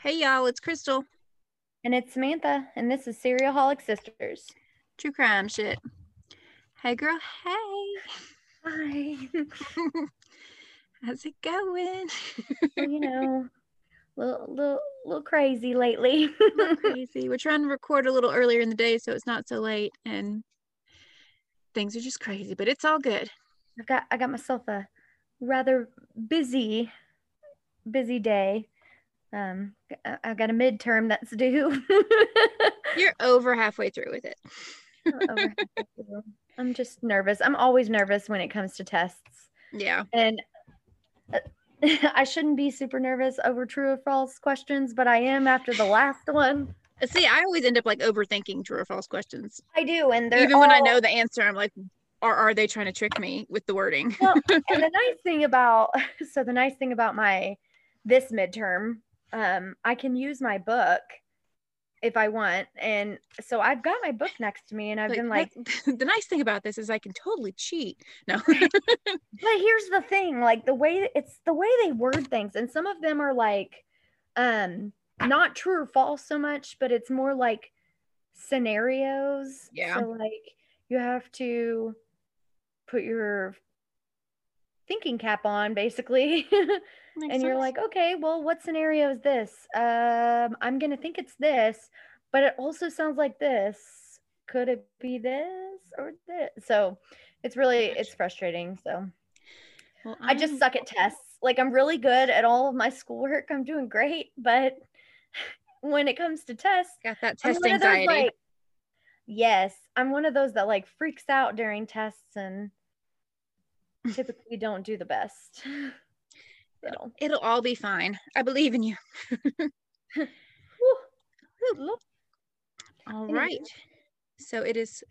Hey y'all, it's Crystal. And it's Samantha, and this is Serialholic Sisters. True crime shit. Hey girl, hey. Hi. How's it going? you know, little little little crazy lately. crazy. We're trying to record a little earlier in the day so it's not so late and things are just crazy, but it's all good. I've got I got myself a rather busy busy day um i've got a midterm that's due. You're over halfway through with it. I'm just nervous. I'm always nervous when it comes to tests. Yeah. And uh, i shouldn't be super nervous over true or false questions but i am after the last one. Uh, see i always end up like overthinking true or false questions. I do and even all... when i know the answer i'm like or are they trying to trick me with the wording? Well, and the nice thing about so the nice thing about my this midterm um, I can use my book if I want. And so I've got my book next to me and I've like, been like the nice thing about this is I can totally cheat. No. but here's the thing, like the way it's the way they word things and some of them are like um not true or false so much, but it's more like scenarios. Yeah. So like you have to put your thinking cap on basically. And sense. you're like okay well what scenario is this? Um i'm gonna think it's this but it also sounds like this. Could it be this or this so it's really it's frustrating so. Well, i just suck at tests. Like i'm really good at all of my schoolwork. I'm doing great but when it comes to tests got that test anxiety those, like, yes i'm one of those that like freaks out during tests and typically don't do the best. It'll, it'll all be fine. I believe in you. all right. So it is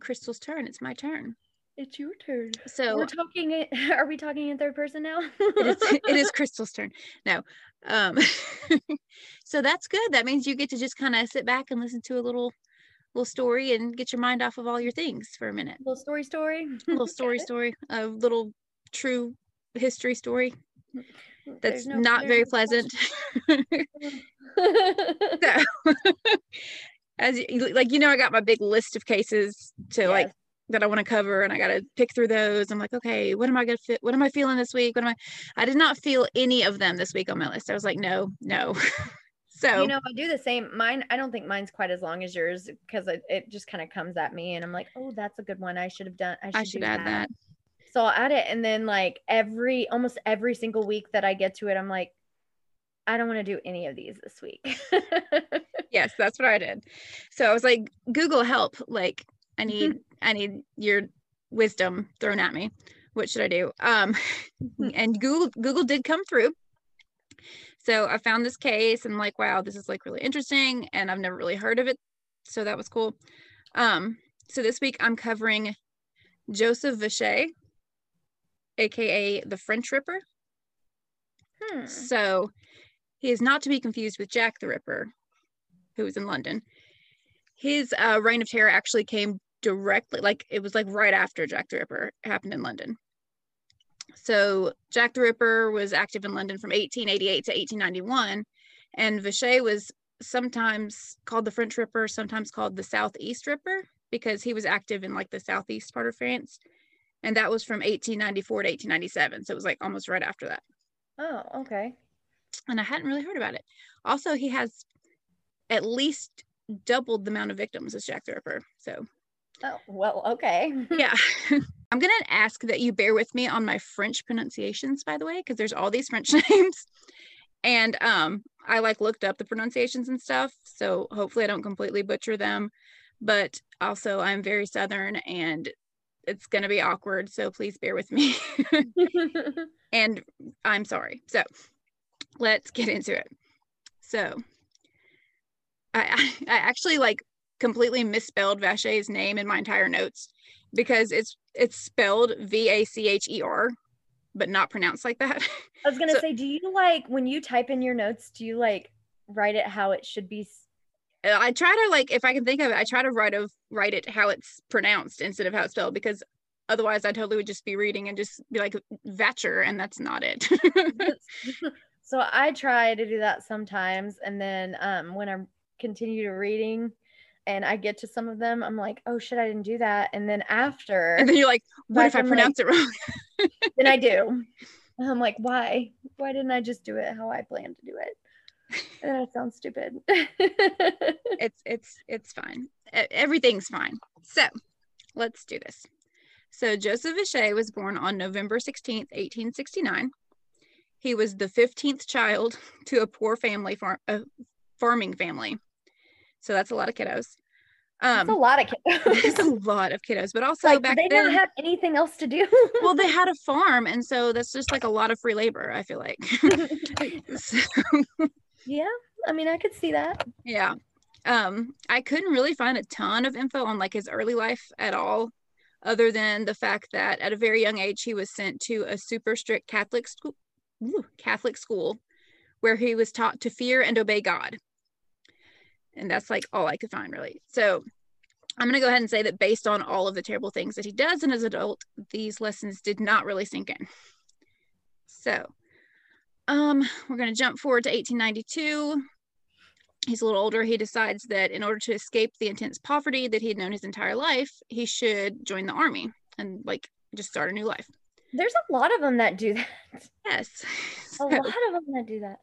Crystal's turn. It's my turn. It's your turn. So we're talking. Are we talking in third person now? it, is, it is Crystal's turn. No. Um. so that's good. That means you get to just kind of sit back and listen to a little little story and get your mind off of all your things for a minute. Little story story. A little story story. A little true history story. Mm, That's no, not very pleasant. so, as like you know, I got my big list of cases to yes. like that I want to cover and I got to pick through those. I'm like, okay, what am I to fit? What am I feeling this week? What am I, I did not feel any of them this week on my list. I was like, no, no. So you know, I do the same. Mine, I don't think mine's quite as long as yours because it, it just kind of comes at me, and I'm like, oh, that's a good one. I should have done. I should, I should add that. that. So I'll add it, and then like every almost every single week that I get to it, I'm like, I don't want to do any of these this week. yes, that's what I did. So I was like, Google help. Like, I need, I need your wisdom thrown at me. What should I do? Um, and Google Google did come through so I found this case and like, wow, this is like really interesting. And I've never really heard of it. So that was cool. Um, so this week I'm covering Joseph Vacher, aka the French Ripper. Hmm. So he is not to be confused with Jack the Ripper, who was in London. His uh, reign of terror actually came directly, like it was like right after Jack the Ripper happened in London. So Jack the Ripper was active in London from 1888 to 1891, and Vacher was sometimes called the French Ripper, sometimes called the Southeast Ripper, because he was active in like the southeast part of France, and that was from 1894 to 1897. So it was like almost right after that. Oh, okay. And I hadn't really heard about it. Also, he has at least doubled the amount of victims as Jack the Ripper. So. Oh well, okay. yeah. I'm going to ask that you bear with me on my French pronunciations, by the way, because there's all these French names. And um, I like looked up the pronunciations and stuff. So hopefully I don't completely butcher them. but also I'm very southern and it's going to be awkward, so please bear with me. and I'm sorry. So, let's get into it. So, I I actually like completely misspelled Vacher's name in my entire notes because it's it's spelled V A C H E R, but not pronounced like that. I was gonna so, say, do you like when you type in your notes? Do you like write it how it should be? I try to like if I can think of it, I try to write of write it how it's pronounced instead of how it's spelled because otherwise I totally would just be reading and just be like Vacher, and that's not it. so I try to do that sometimes, and then um, when I'm continue to reading, and I get to some of them, I'm like, oh shit, I didn't do that. And then after, and then you're like, what if I pronounce like, it wrong? then I do. And I'm like, why? Why didn't I just do it how I planned to do it? And then I sound stupid. it's it's it's fine. Everything's fine. So let's do this. So Joseph Vacher was born on November 16th, 1869. He was the 15th child to a poor family farm, a farming family. So that's a lot of kiddos. Um, that's a lot of kiddos. It's a lot of kiddos, but also like, back they then, not have anything else to do. well, they had a farm, and so that's just like a lot of free labor. I feel like. so, yeah, I mean, I could see that. Yeah, um, I couldn't really find a ton of info on like his early life at all other than the fact that at a very young age he was sent to a super strict Catholic school, Catholic school, where he was taught to fear and obey God. And that's like all I could find really. So I'm going to go ahead and say that based on all of the terrible things that he does in his adult, these lessons did not really sink in. So, um, we're going to jump forward to 1892 he's a little older, he decides that in order to escape the intense poverty that he had known his entire life, he should join the army and like just start a new life. There's a lot of them that do that. Yes. So, a lot of them that do that.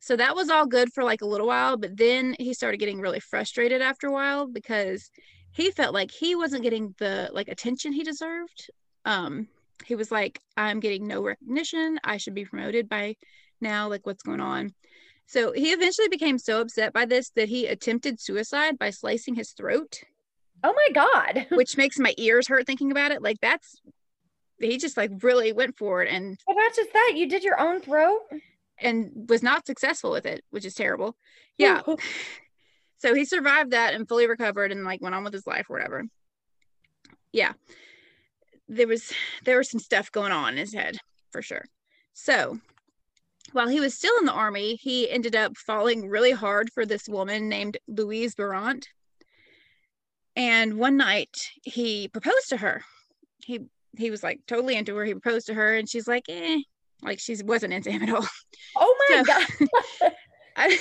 So that was all good for like a little while, but then he started getting really frustrated after a while because he felt like he wasn't getting the like attention he deserved. Um he was like I'm getting no recognition. I should be promoted by now like what's going on. So he eventually became so upset by this that he attempted suicide by slicing his throat. Oh my God. which makes my ears hurt thinking about it. Like that's, he just like really went for it. And well, not just that, you did your own throat and was not successful with it, which is terrible. Yeah. so he survived that and fully recovered and like went on with his life or whatever. Yeah. There was, there was some stuff going on in his head for sure. So while he was still in the army, he ended up falling really hard for this woman named Louise Barant. And one night he proposed to her. He he was like totally into her. He proposed to her and she's like, eh, like she wasn't into him at all. Oh my so, god. I,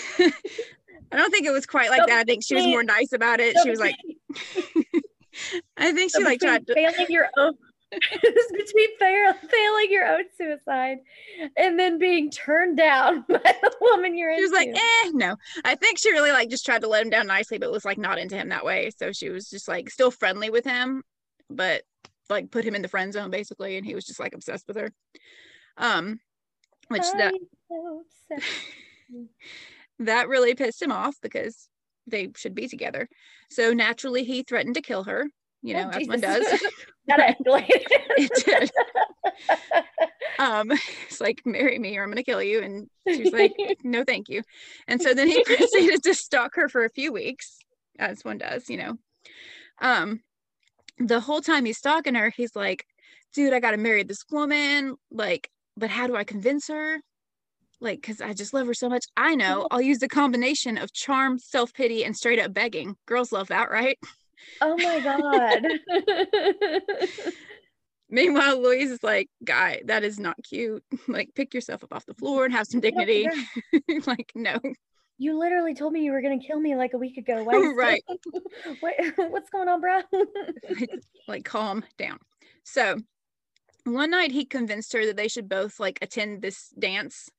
I don't think it was quite like so that. I think she was more nice about it. So she was like I think she like tried to failing your own between fail, failing your own suicide and then being turned down by the woman you're into. she was like eh no i think she really like just tried to let him down nicely but was like not into him that way so she was just like still friendly with him but like put him in the friend zone basically and he was just like obsessed with her um which that so that really pissed him off because they should be together so naturally he threatened to kill her you oh, know, oh, as one does. that it did. Um, it's like, marry me or I'm gonna kill you. And she's like, no, thank you. And so then he proceeded to stalk her for a few weeks, as one does, you know. Um, the whole time he's stalking her, he's like, dude, I gotta marry this woman. Like, but how do I convince her? Like, because I just love her so much. I know I'll use the combination of charm, self pity, and straight up begging. Girls love that, right? Oh my God. Meanwhile, Louise is like, guy, that is not cute. Like, pick yourself up off the floor and have some dignity. like, no. You literally told me you were gonna kill me like a week ago. right. what, what's going on, bro? like, calm down. So one night he convinced her that they should both like attend this dance,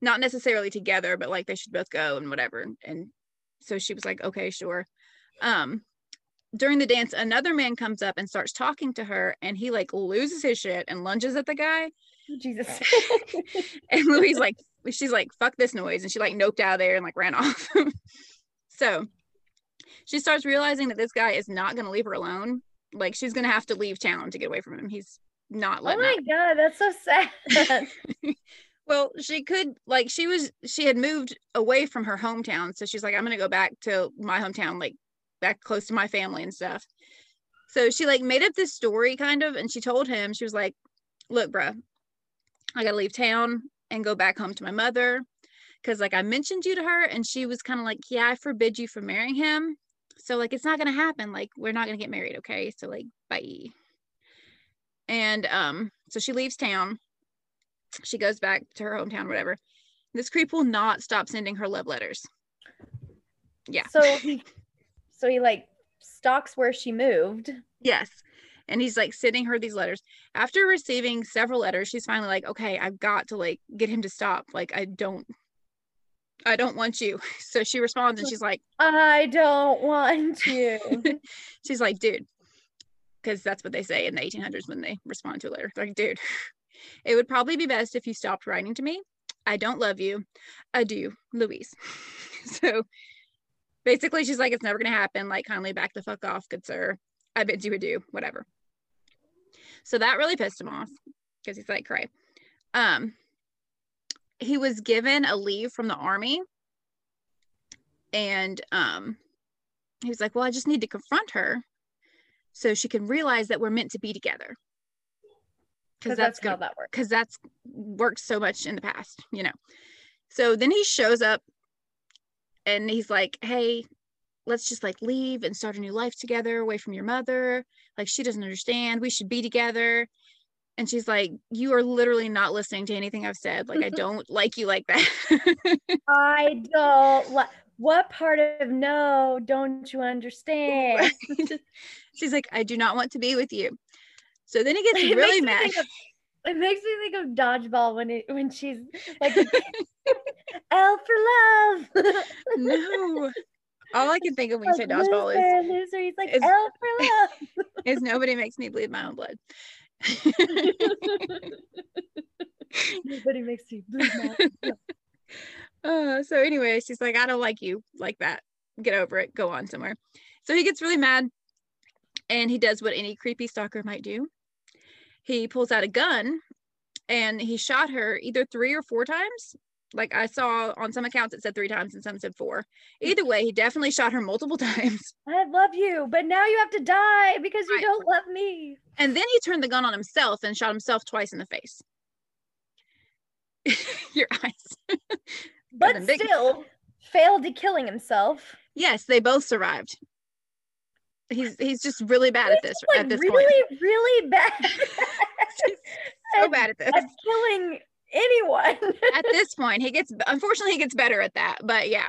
not necessarily together, but like they should both go and whatever. And so she was like, okay, sure. Um, during the dance, another man comes up and starts talking to her, and he like loses his shit and lunges at the guy. Oh, Jesus. and Louise like she's like, fuck this noise. And she like noped out of there and like ran off. so she starts realizing that this guy is not going to leave her alone. Like she's going to have to leave town to get away from him. He's not like, Oh my god, that's so sad. well, she could like she was she had moved away from her hometown, so she's like, I'm gonna go back to my hometown, like back close to my family and stuff. So she like made up this story kind of, and she told him she was like, "Look, bruh, I gotta leave town and go back home to my mother." Because like I mentioned you to her, and she was kind of like, "Yeah, I forbid you from marrying him." So like it's not gonna happen. Like we're not gonna get married, okay? So like bye. And um, so she leaves town. She goes back to her hometown, whatever. This creep will not stop sending her love letters. Yeah. So he so he like stalks where she moved. Yes. And he's like sending her these letters. After receiving several letters, she's finally like, okay, I've got to like get him to stop. Like, I don't, I don't want you. So she responds and she's like, I don't want you. she's like, dude, because that's what they say in the 1800s when they respond to a letter. Like, dude, it would probably be best if you stopped writing to me. I don't love you. Adieu, Louise. so basically, she's like, it's never going to happen. Like, kindly back the fuck off, good sir. I bid you adieu, whatever. So that really pissed him off because he's like, cray. Um, he was given a leave from the army and um he was like well i just need to confront her so she can realize that we're meant to be together. Because that's, that's how that works. Because that's worked so much in the past you know. So then he shows up and he's like hey let's just like leave and start a new life together away from your mother. Like she doesn't understand. We should be together. And she's like you are literally not listening to anything i've said. Like i don't like you like that. I don't like what part of no don't you understand she's like i do not want to be with you so then he gets it really mad of, it makes me think of dodgeball when it when she's like l for love no all I can think of when you say dodgeball is loser. He's like is, L for love. is nobody makes me bleed my own blood. nobody makes me bleed my own blood. Uh, so anyway, she's like, I don't like you like that. Get over it. Go on somewhere. So he gets really mad and he does what any creepy stalker might do. He pulls out a gun and he shot her either three or four times like I saw on some accounts it said three times and some said four. Either way, he definitely shot her multiple times. I love you, but now you have to die because you right. don't love me. And then he turned the gun on himself and shot himself twice in the face. Your eyes. but still failed to killing himself. Yes, they both survived. He's he's just really bad he's at this like at this really, point. Really, bad. so bad at this. At killing anyone at this point he gets unfortunately he gets better at that but yeah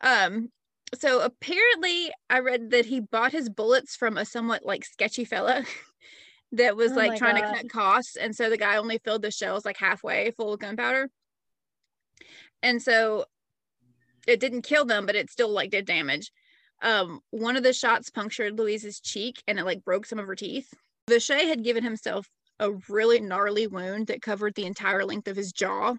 um so apparently i read that he bought his bullets from a somewhat like sketchy fella that was oh like trying God. to cut costs and so the guy only filled the shells like halfway full of gunpowder and so it didn't kill them but it still like did damage um one of the shots punctured louise's cheek and it like broke some of her teeth Vacher had given himself a really gnarly wound that covered the entire length of his jaw.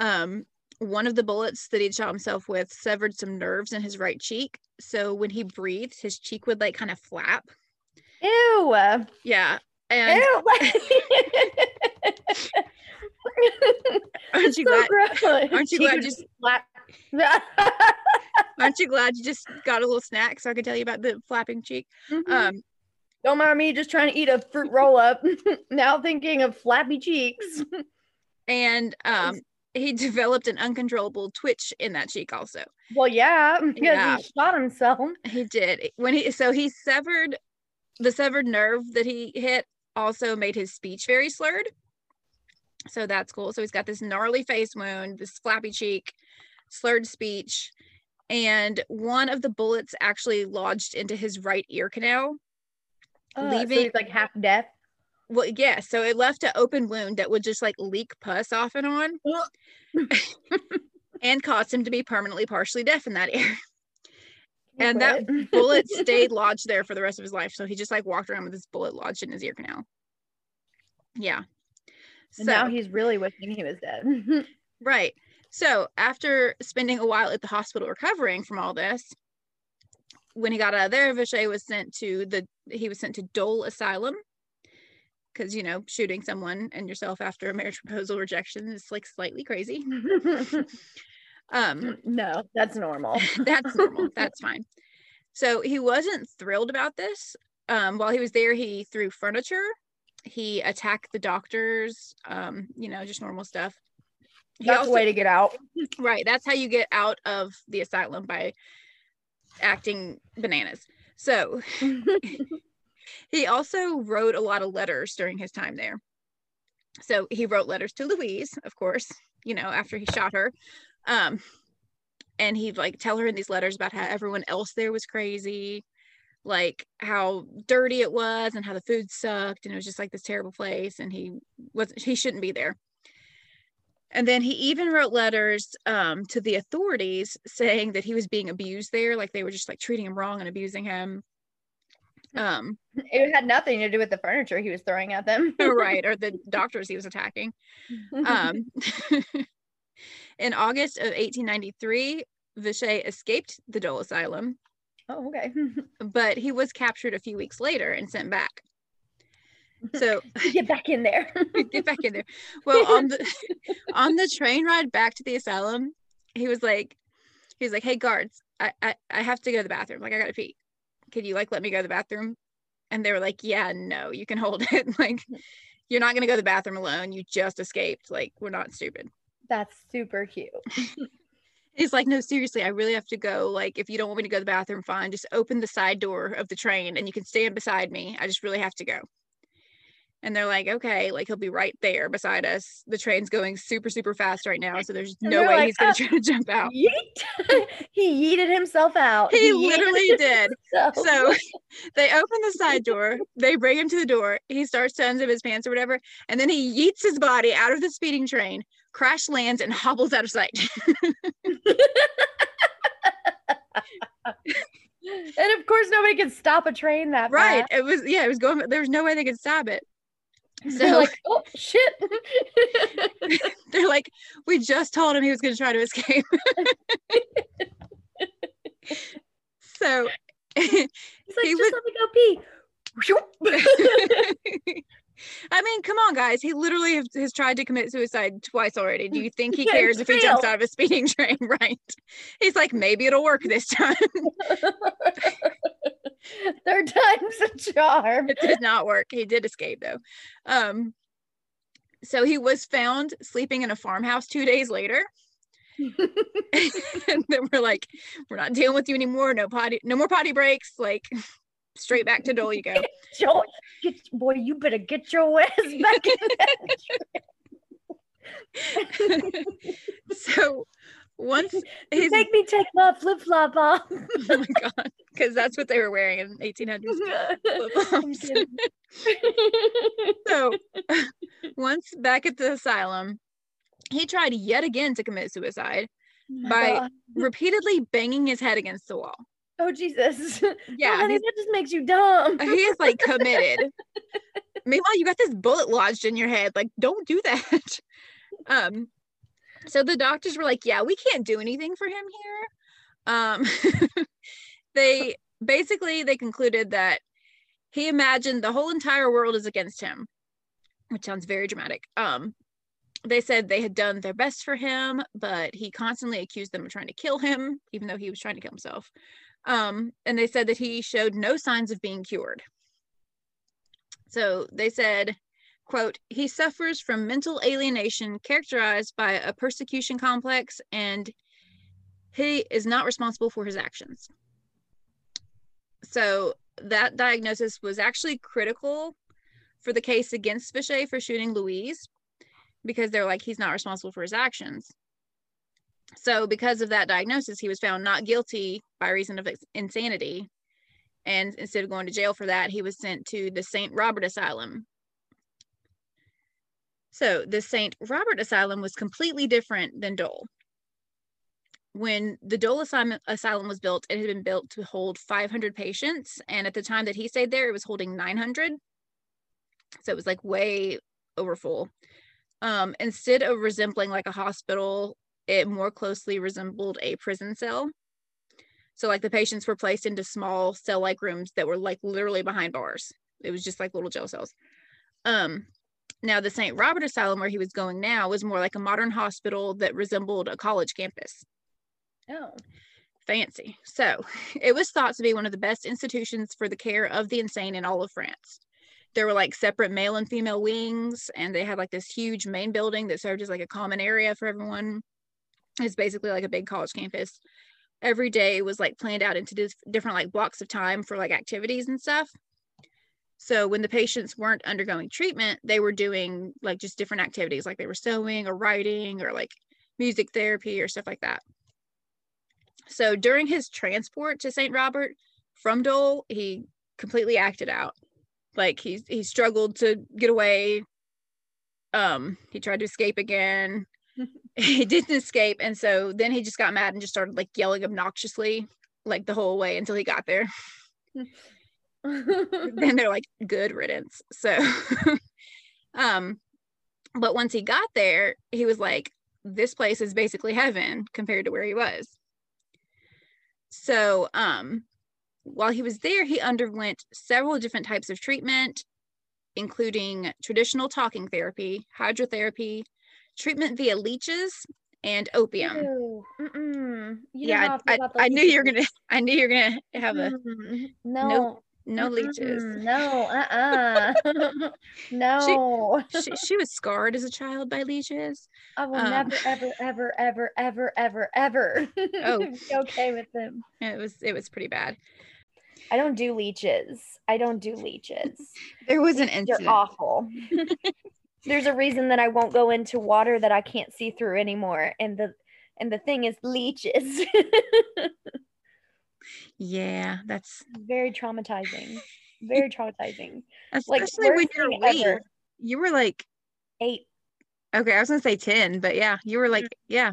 Um, one of the bullets that he'd shot himself with severed some nerves in his right cheek. So when he breathed, his cheek would like kind of flap. Ew. Yeah. And Ew. aren't you so glad? Gross. Aren't you Cheek glad? Just flap. aren't you glad you just got a little snack so I could tell you about the flapping cheek? Mm-hmm. Um, don't mind me just trying to eat a fruit roll up. now thinking of flappy cheeks. and um, he developed an uncontrollable twitch in that cheek also. Well, yeah, because Yeah. he shot himself. He did. When he so he severed the severed nerve that he hit also made his speech very slurred. So that's cool. So he's got this gnarly face wound, this flappy cheek, slurred speech, and one of the bullets actually lodged into his right ear canal. Uh, so Leaving- he's like half deaf. Well, yeah, so it left an open wound that would just like leak pus off and on and caused him to be permanently partially deaf in that ear. And that bullet stayed lodged there for the rest of his life. So he just like walked around with this bullet lodged in his ear canal. Yeah. And now he's really wishing he was dead. Right. So after spending a while at the hospital recovering from all this, when he got out of there, Vacher was sent to the he was sent to Dole Asylum because you know shooting someone and yourself after a marriage proposal rejection is like slightly crazy. um, no, that's normal. that's normal. That's fine. So he wasn't thrilled about this. Um, while he was there, he threw furniture. He attacked the doctors. Um, you know, just normal stuff. He that's also, way to get out. Right. That's how you get out of the asylum by acting bananas. So he also wrote a lot of letters during his time there. So he wrote letters to Louise, of course, you know, after he shot her. Um, and he'd like tell her in these letters about how everyone else there was crazy, like how dirty it was and how the food sucked and it was just like this terrible place and he wasn't—he shouldn't be there. And then he even wrote letters um, to the authorities saying that he was being abused there, like they were just like treating him wrong and abusing him. Um, it had nothing to do with the furniture he was throwing at them, right? Or the doctors he was attacking. Um, in August of 1893, Vacher escaped the Dole Asylum. Oh, okay. but he was captured a few weeks later and sent back. So get back in there. get back in there. Well, on the on the train ride back to the asylum, he was like, he was like, "Hey guards, I I, I have to go to the bathroom. Like I gotta pee. Can you like let me go to the bathroom?" And they were like, "Yeah, no, you can hold it. like you're not gonna go to the bathroom alone. You just escaped. Like we're not stupid." That's super cute. He's like, no, seriously, I really have to go. Like, if you don't want me to go to the bathroom, fine. Just open the side door of the train and you can stand beside me. I just really have to go and they're like okay like he'll be right there beside us the train's going super super fast right now so there's no way like, he's gonna uh, try to jump out he yeeted himself out he, he literally did so they open the side door they bring him to the door he starts to unzip his pants or whatever and then he yeets his body out of the speeding train crash lands and hobbles out of sight and of course nobody could stop a train that right fast. it was yeah it was going there was no way they could stop it so like, oh shit. they're like, we just told him he was going to try to escape. so he's like, he just was, let me go pee. I mean, come on, guys. He literally has, has, tried to commit suicide twice already. Do you think he cares if he jumps out of a speeding train? Right. He's like, maybe it'll work this time. Third time's a charm. It did not work. He did escape though. Um, so he was found sleeping in a farmhouse two days later. and then we're like, we're not dealing with you anymore. No potty, no more potty breaks. Like straight back to Dole you go. Joel, get, boy, you better get your ass back in so once his make me take my flip flop off. oh my god, because that's what they were wearing in 1800s. so once back at the asylum, he tried yet again to commit suicide oh by god. repeatedly banging his head against the wall. Oh Jesus! Yeah, oh, honey, that just makes you dumb. he is like committed. Meanwhile, you got this bullet lodged in your head. Like, don't do that. Um, so the doctors were like, yeah, we can't do anything for him here. Um, they basically they concluded that he imagined the whole entire world is against him, which sounds very dramatic. Um, they said they had done their best for him, but he constantly accused them of trying to kill him, even though he was trying to kill himself. Um, and they said that he showed no signs of being cured. So they said quote, he suffers from mental alienation characterized by a persecution complex and he is not responsible for his actions. So that diagnosis was actually critical for the case against Vacher for shooting Louise because they're like, he's not responsible for his actions. So, because of that diagnosis, he was found not guilty by reason of insanity. And instead of going to jail for that, he was sent to the St. Robert Asylum, so the St. Robert Asylum was completely different than Dole. When the Dole Asylum was built, it had been built to hold 500 patients. And at the time that he stayed there, it was holding 900. So it was like way over full. Um, instead of resembling like a hospital, it more closely resembled a prison cell. So like the patients were placed into small cell-like rooms that were like literally behind bars. It was just like little jail cells. Um, now the St. Robert Asylum where he was going now was more like a modern hospital that resembled a college campus. Oh. Fancy. So it was thought to be one of the best institutions for the care of the insane in all of France. There were like separate male and female wings, and they had like this huge main building that served as like a common area for everyone. It's basically like a big college campus. Every day was like planned out into dif- different like blocks of time for like activities and stuff. So when the patients weren't undergoing treatment, they were doing like just different activities, like they were sewing or writing or like music therapy or stuff like that. So during his transport to St. Robert from Dole, he completely acted out. Like he he struggled to get away. Um, he tried to escape again. He didn't escape, and so then he just got mad and just started like yelling obnoxiously like the whole way until he got there. then they're like good riddance. So um but once he got there, he was like this place is basically heaven compared to where he was. So, um, while he was there, he underwent several different types of treatment, including traditional talking therapy, hydrotherapy, treatment via leeches, and opium. yeah, I, I, I knew you were gonna. I knew you were gonna have a no. no no leeches. No, uh uh no. She, she, she, was scarred as a child by leeches. I will um, never, ever, ever, ever, ever, ever, ever oh. be okay with them. It was it was pretty bad. I don't do leeches. I don't do leeches. there was an incident. They're awful. There's a reason that I won't go into water that I can't see through anymore. And the and the thing is leeches. Yeah, that's very traumatizing. Very traumatizing. Especially like, when you're late. You were like eight. Okay, I was gonna say 10, but yeah, you were like, mm-hmm. yeah.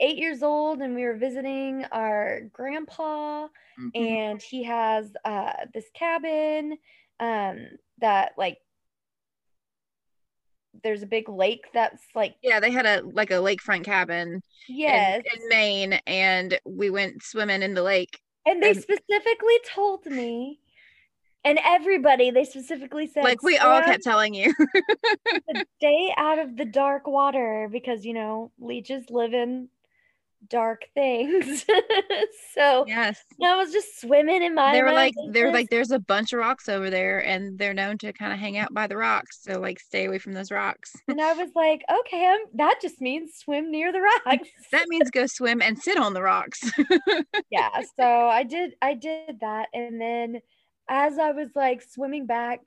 Eight years old, and we were visiting our grandpa, mm-hmm. and he has uh this cabin um that like there's a big lake that's like yeah they had a like a lakefront cabin yes. in, in maine and we went swimming in the lake. And they and, specifically told me, and everybody, they specifically said, like we all kept telling you, stay out of the dark water because you know leeches live in dark things. so yes, I was just swimming in my. They were like, they were like, there's a bunch of rocks over there, and they're known to kind of hang out by the rocks. So like, stay away from those rocks. and I was like, okay, I'm, that just means swim near the rocks. that means go swim and sit on the rocks. yeah. So I did, I did that, and then as I was like swimming back,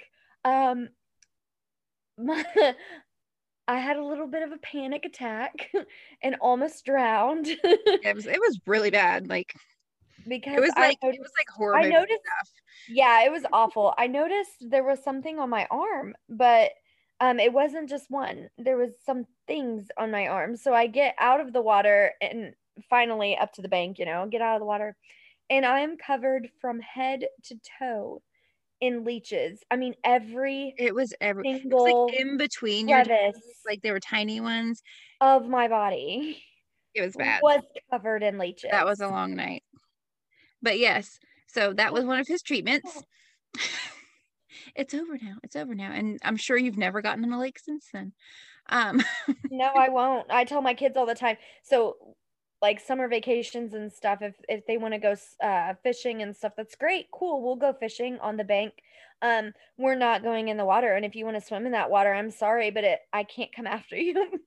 um, my I had a little bit of a panic attack and almost drowned. it was it was really bad. Like because it was like noticed, it was like horrible. I noticed stuff. Yeah, it was awful. I noticed there was something on my arm, but um it wasn't just one. There was some things on my arm. So I get out of the water and finally up to the bank, you know, get out of the water. And I am covered from head to toe in leeches. I mean, every it was every single it was like in between your like they were tiny ones of my body. It was bad. Was covered in leeches. That was a long night. But yes, so that was one of his treatments. it's over now. It's over now, and I'm sure you've never gotten in the lake since then. Um, no, I won't. I tell my kids all the time. So like summer vacations and stuff if if they want to go uh, fishing and stuff that's great cool we'll go fishing on the bank. Um we're not going in the water and if you want to swim in that water i'm sorry but it i can't come after you.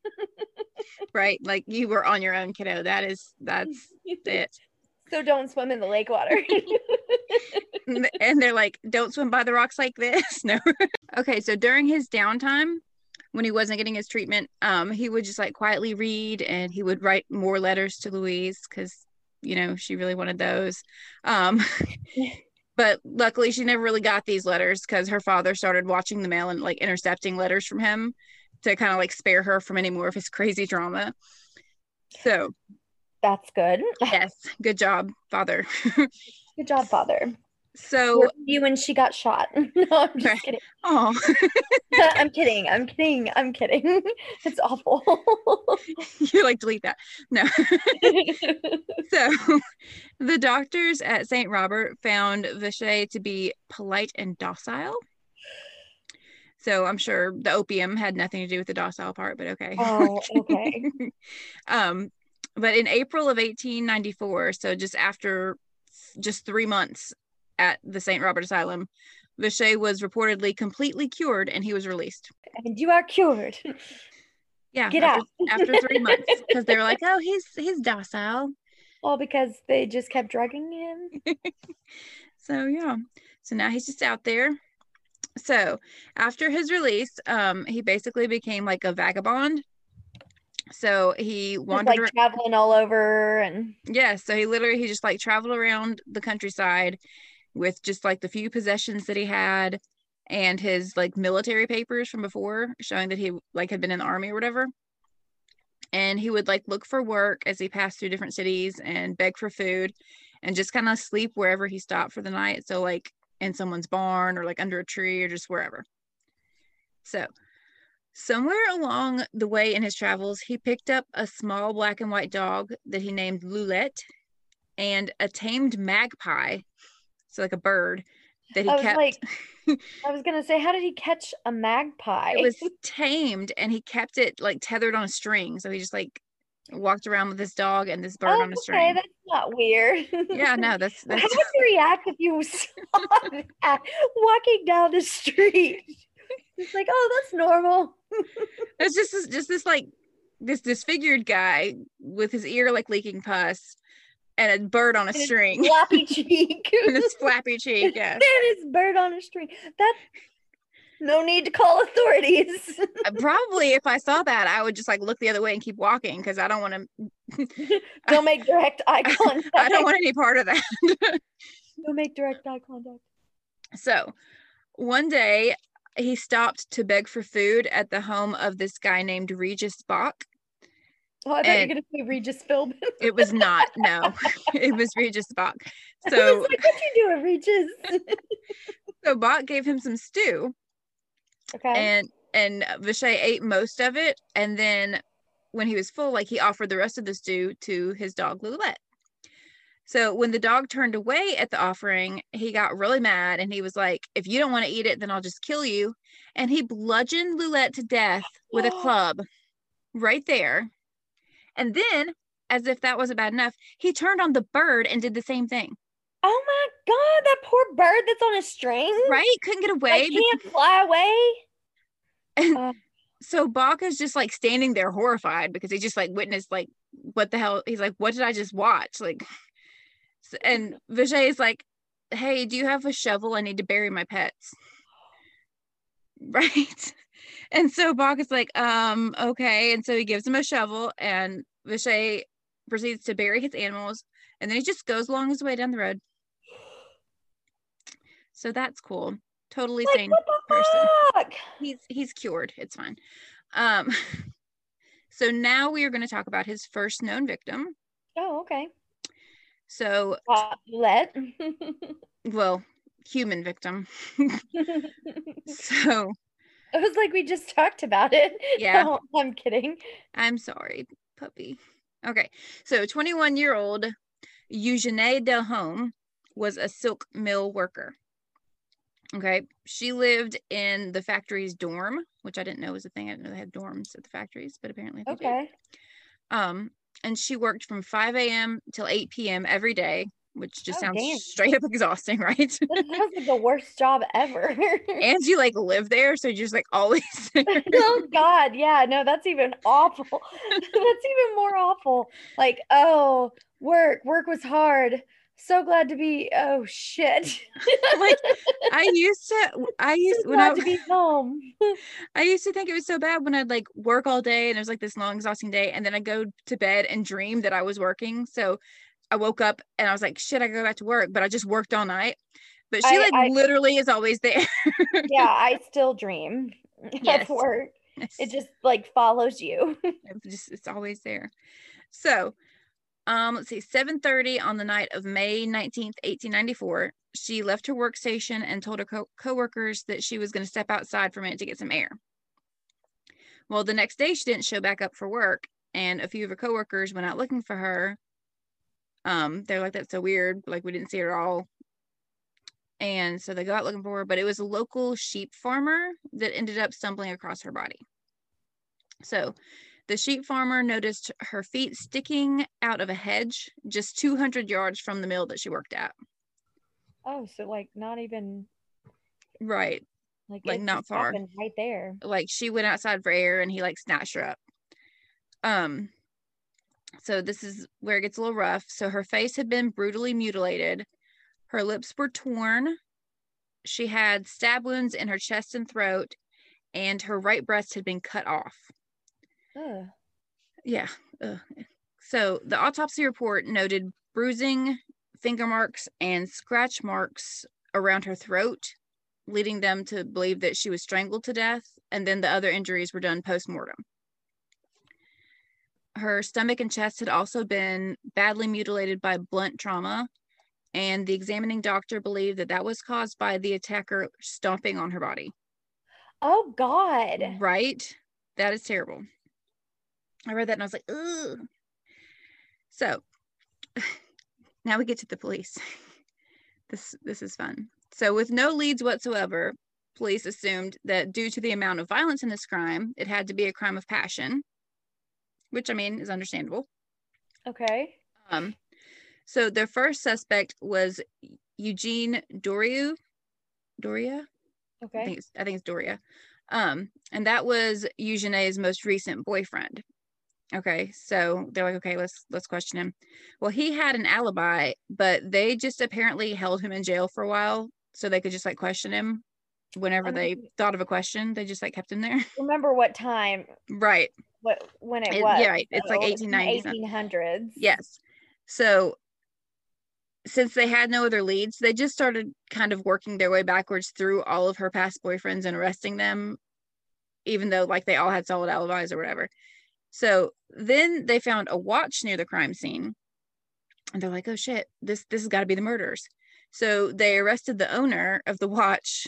Right like you were on your own kiddo that is that's it. So don't swim in the lake water. And they're like don't swim by the rocks like this. No. Okay so during his downtime when he wasn't getting his treatment, um, he would just like quietly read and he would write more letters to Louise because, you know, she really wanted those. Um, but luckily she never really got these letters because her father started watching the mail and like intercepting letters from him to kind of like spare her from any more of his crazy drama. So that's good. yes, good job, father. good job, father. So you when she got shot. no, I'm just right. kidding. Oh, I'm kidding. I'm kidding. I'm kidding. It's awful. you like delete that. No. so the doctors at St. Robert found Vacher to be polite and docile. So I'm sure the opium had nothing to do with the docile part, but okay. Oh, okay. um, but in April of 1894, so just after just three months at the St. Robert Asylum, Vacher was reportedly completely cured and he was released. And you are cured. Yeah. Get after, out. after three months. Because they were like, oh, he's he's docile. All because they just kept drugging him. so yeah. So now he's just out there. So after his release, um, he basically became like a vagabond. So he wandered like traveling all over and yeah, so he literally he just like traveled around the countryside with just like the few possessions that he had and his like military papers from before showing that he like had been in the army or whatever. And he would like look for work as he passed through different cities and beg for food and just kind of sleep wherever he stopped for the night. So like in someone's barn or like under a tree or just wherever. So somewhere along the way in his travels he picked up a small black and white dog that he named Loulette and a tamed magpie so like a bird that he I was kept. like, I was gonna say, how did he catch a magpie? it was tamed, and he kept it like tethered on a string. So he just like walked around with this dog and this bird oh, on a string. Okay, that's not weird. yeah, no, that's that's. How would you react if you saw that walking down the street? It's like, oh, that's normal. it's just this, just this like this disfigured guy with his ear like leaking pus and a bird on a and string. Flappy cheek. and his flappy cheek, yeah. and his bird on a string. That no need to call authorities. Uh, probably if I saw that, I would just like look the other way and keep walking because I don't want to Don't make direct eye contact. I don't want any part of that. don't make direct eye contact. So one day he stopped to beg for food at the home of this guy named Regis Bach. Oh, I thought you were gonna say Regis Philbin. it was not. No, it was Regis Bach. So like, what you doing, Regis? so Bach gave him some stew. Okay. And and Vacher ate most of it, and then when he was full, like he offered the rest of the stew to his dog Loulette. So when the dog turned away at the offering, he got really mad and he was like, If you don't want to eat it, then I'll just kill you. And he bludgeoned Loulette to death with a club right there. And then, as if that wasn't bad enough, he turned on the bird and did the same thing. Oh my god, that poor bird that's on a string. Right? Couldn't get away. I can't fly away. And uh. so Bach is just like standing there horrified because he just like witnessed like what the hell he's like, what did I just watch? Like and Vacher is like, Hey, do you have a shovel? I need to bury my pets. Right. And so Bach is like, um, okay. And so he gives him a shovel and Vacher proceeds to bury his animals. And then he just goes along his way down the road. So that's cool. Totally like, sane person. Fuck? He's he's cured. It's fine. Um so now we are going to talk about his first known victim. Oh, okay. So uh, let well, human victim. so it was like we just talked about it. Yeah. No, I'm kidding. I'm sorry, puppy. Okay. So 21 year old Eugenie Delhomme was a silk mill worker. Okay. She lived in the factory's dorm, which I didn't know was a thing. I didn't know they had dorms at the factories, but apparently they okay. Um, and she worked from 5 a.m. till 8 p.m. every day which just oh, sounds damn. straight up exhausting, right? that sounds like the worst job ever. and you like live there, so you're just like always oh God, yeah, no, that's even awful. that's even more awful. Like, oh, work, work was hard. So glad to be. Oh shit! like I used to, I used so when I to be home. I used to think it was so bad when I'd like work all day and it was like this long, exhausting day, and then I'd go to bed and dream that I was working. So I woke up and I was like, shit, I go back to work, but I just worked all night. But she I, like I, literally is always there. yeah, I still dream yes. of work. Yes. It just like follows you. it's just it's always there. So um let's see 7:30 on the night of May 19th 1894 she left her workstation and told her co- coworkers that she was going to step outside for a minute to get some air. Well, the next day she didn't show back up for work, and a few of her coworkers went out looking for her. Um, they're like, "That's so weird. Like we didn't see her at all." And so they go out looking for her, but it was a local sheep farmer that ended up stumbling across her body. So the sheep farmer noticed her feet sticking out of a hedge just 200 yards from the mill that she worked at. Oh, so like not even right, like like not far, right there. Like she went outside for air, and he like snatched her up. Um, so this is where it gets a little rough. So her face had been brutally mutilated. Her lips were torn. She had stab wounds in her chest and throat, and her right breast had been cut off. Ugh. Yeah. Ugh. So the autopsy report noted bruising, finger marks, and scratch marks around her throat, leading them to believe that she was strangled to death. And then the other injuries were done post mortem. Her stomach and chest had also been badly mutilated by blunt trauma. And the examining doctor believed that that was caused by the attacker stomping on her body. Oh, God. Right? That is terrible. I read that and I was like, ugh. So now we get to the police. this this is fun. So with no leads whatsoever, police assumed that due to the amount of violence in this crime, it had to be a crime of passion, which I mean is understandable. Okay. Um so their first suspect was Eugene Doriu. Doria? Okay. I think it's, I think it's Doria. Um, and that was Eugene's most recent boyfriend. Okay, so they're like, okay, let's let's question him. Well, he had an alibi, but they just apparently held him in jail for a while so they could just like question him whenever I mean, they thought of a question. They just like kept him there. Remember what time? Right. What when it, it was? Yeah, right. It's like 1890s. 1800s. Yes. So since they had no other leads, they just started kind of working their way backwards through all of her past boyfriends and arresting them, even though like they all had solid alibis or whatever. So then they found a watch near the crime scene. And they're like, oh shit, this this has got to be the murderers. So they arrested the owner of the watch,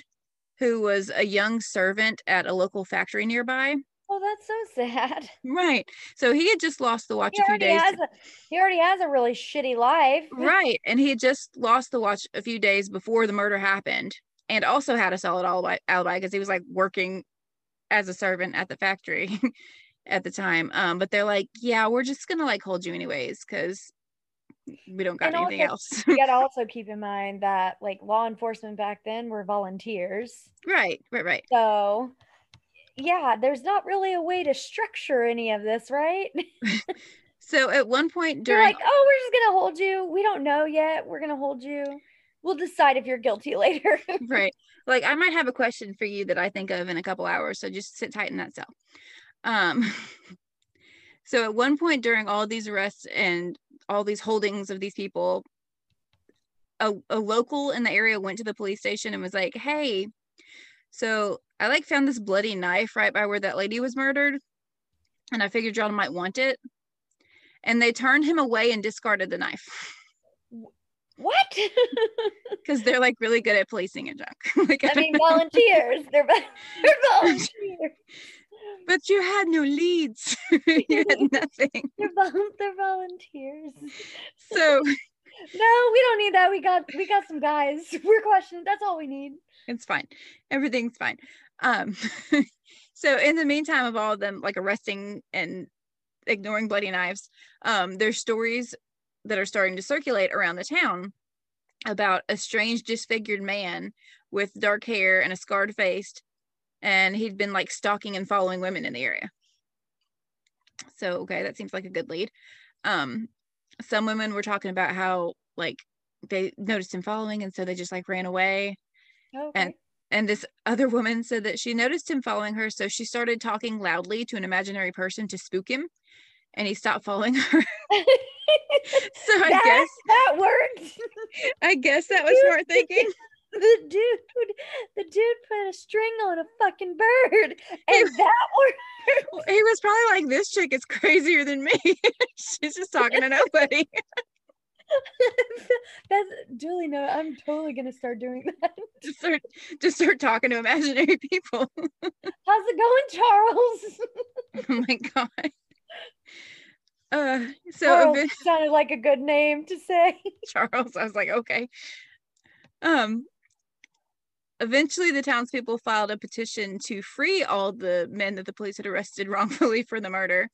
who was a young servant at a local factory nearby. Oh, that's so sad. Right. So he had just lost the watch he a few days. A, he already has a really shitty life. right. And he had just lost the watch a few days before the murder happened and also had a solid alibi alibi because he was like working as a servant at the factory. at the time. Um, but they're like, yeah, we're just gonna like hold you anyways because we don't got and anything also, else. you gotta also keep in mind that like law enforcement back then were volunteers. Right, right, right. So yeah, there's not really a way to structure any of this, right? so at one point during They're like, oh, we're just gonna hold you. We don't know yet. We're gonna hold you. We'll decide if you're guilty later. right. Like I might have a question for you that I think of in a couple hours. So just sit tight in that cell. Um, so at one point during all these arrests and all these holdings of these people, a, a local in the area went to the police station and was like, hey, so I like found this bloody knife right by where that lady was murdered. And I figured y'all might want it. And they turned him away and discarded the knife. What? Because they're like really good at policing a junk. like, I mean, volunteers. They're, they're volunteers but you had no leads. you had nothing. They're, vol- they're volunteers. So no, we don't need that. We got we got some guys. We're questioning. That's all we need. It's fine. Everything's fine. Um so in the meantime of all of them like arresting and ignoring bloody knives, um, there's stories that are starting to circulate around the town about a strange disfigured man with dark hair and a scarred face and he'd been like stalking and following women in the area. So okay, that seems like a good lead. Um, some women were talking about how like they noticed him following, and so they just like ran away. Okay. And and this other woman said that she noticed him following her, so she started talking loudly to an imaginary person to spook him, and he stopped following her. so I that, guess that worked. I guess that was smart thinking the dude, the dude put a string on a fucking bird, and that worked. He was probably like, "This chick is crazier than me. She's just talking to nobody." That's Julie. No, I'm totally gonna start doing that. Just start, just start talking to imaginary people. How's it going, Charles? oh my god. Uh, so Charles bit, sounded like a good name to say. Charles, I was like, okay. Um, eventually, the townspeople filed a petition to free all the men that the police had arrested wrongfully for the murder,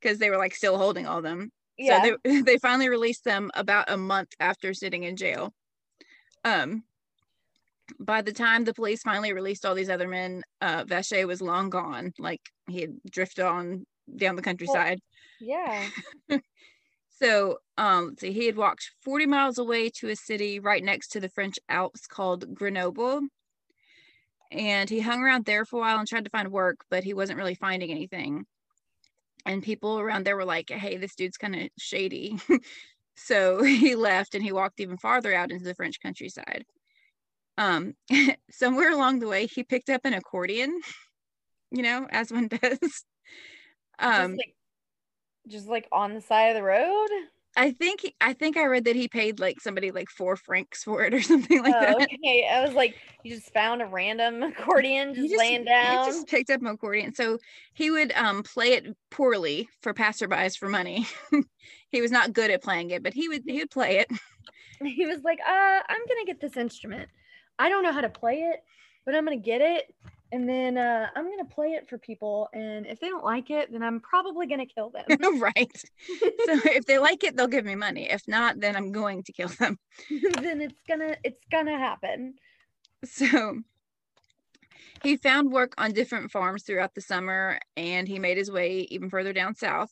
because they were like still holding all them. Yeah. So they, they finally released them about a month after sitting in jail. Um, by the time the police finally released all these other men, uh, Vacher was long gone. Like he had drifted on down the countryside. Well, yeah. so, um, let's see, he had walked 40 miles away to a city right next to the French Alps called Grenoble. And he hung around there for a while and tried to find work, but he wasn't really finding anything and people around there were like hey this dude's kind of shady. So he left and he walked even farther out into the french countryside. Um somewhere along the way he picked up an accordion you know as one does. Um just like, just like on the side of the road I think I think I read that he paid like somebody like four francs for it or something like oh, that. Okay, I was like, you just found a random accordion just, just laying down. He just picked up an accordion, so he would um play it poorly for passerbys for money. he was not good at playing it, but he would he would play it. He was like, uh, I'm gonna get this instrument. I don't know how to play it, but I'm gonna get it and then uh, I'm gonna play it for people, and if they don't like it, then I'm probably gonna kill them. right. so if they like it, they'll give me money. If not, then I'm going to kill them. then it's gonna it's gonna happen. So he found work on different farms throughout the summer, and he made his way even further down south.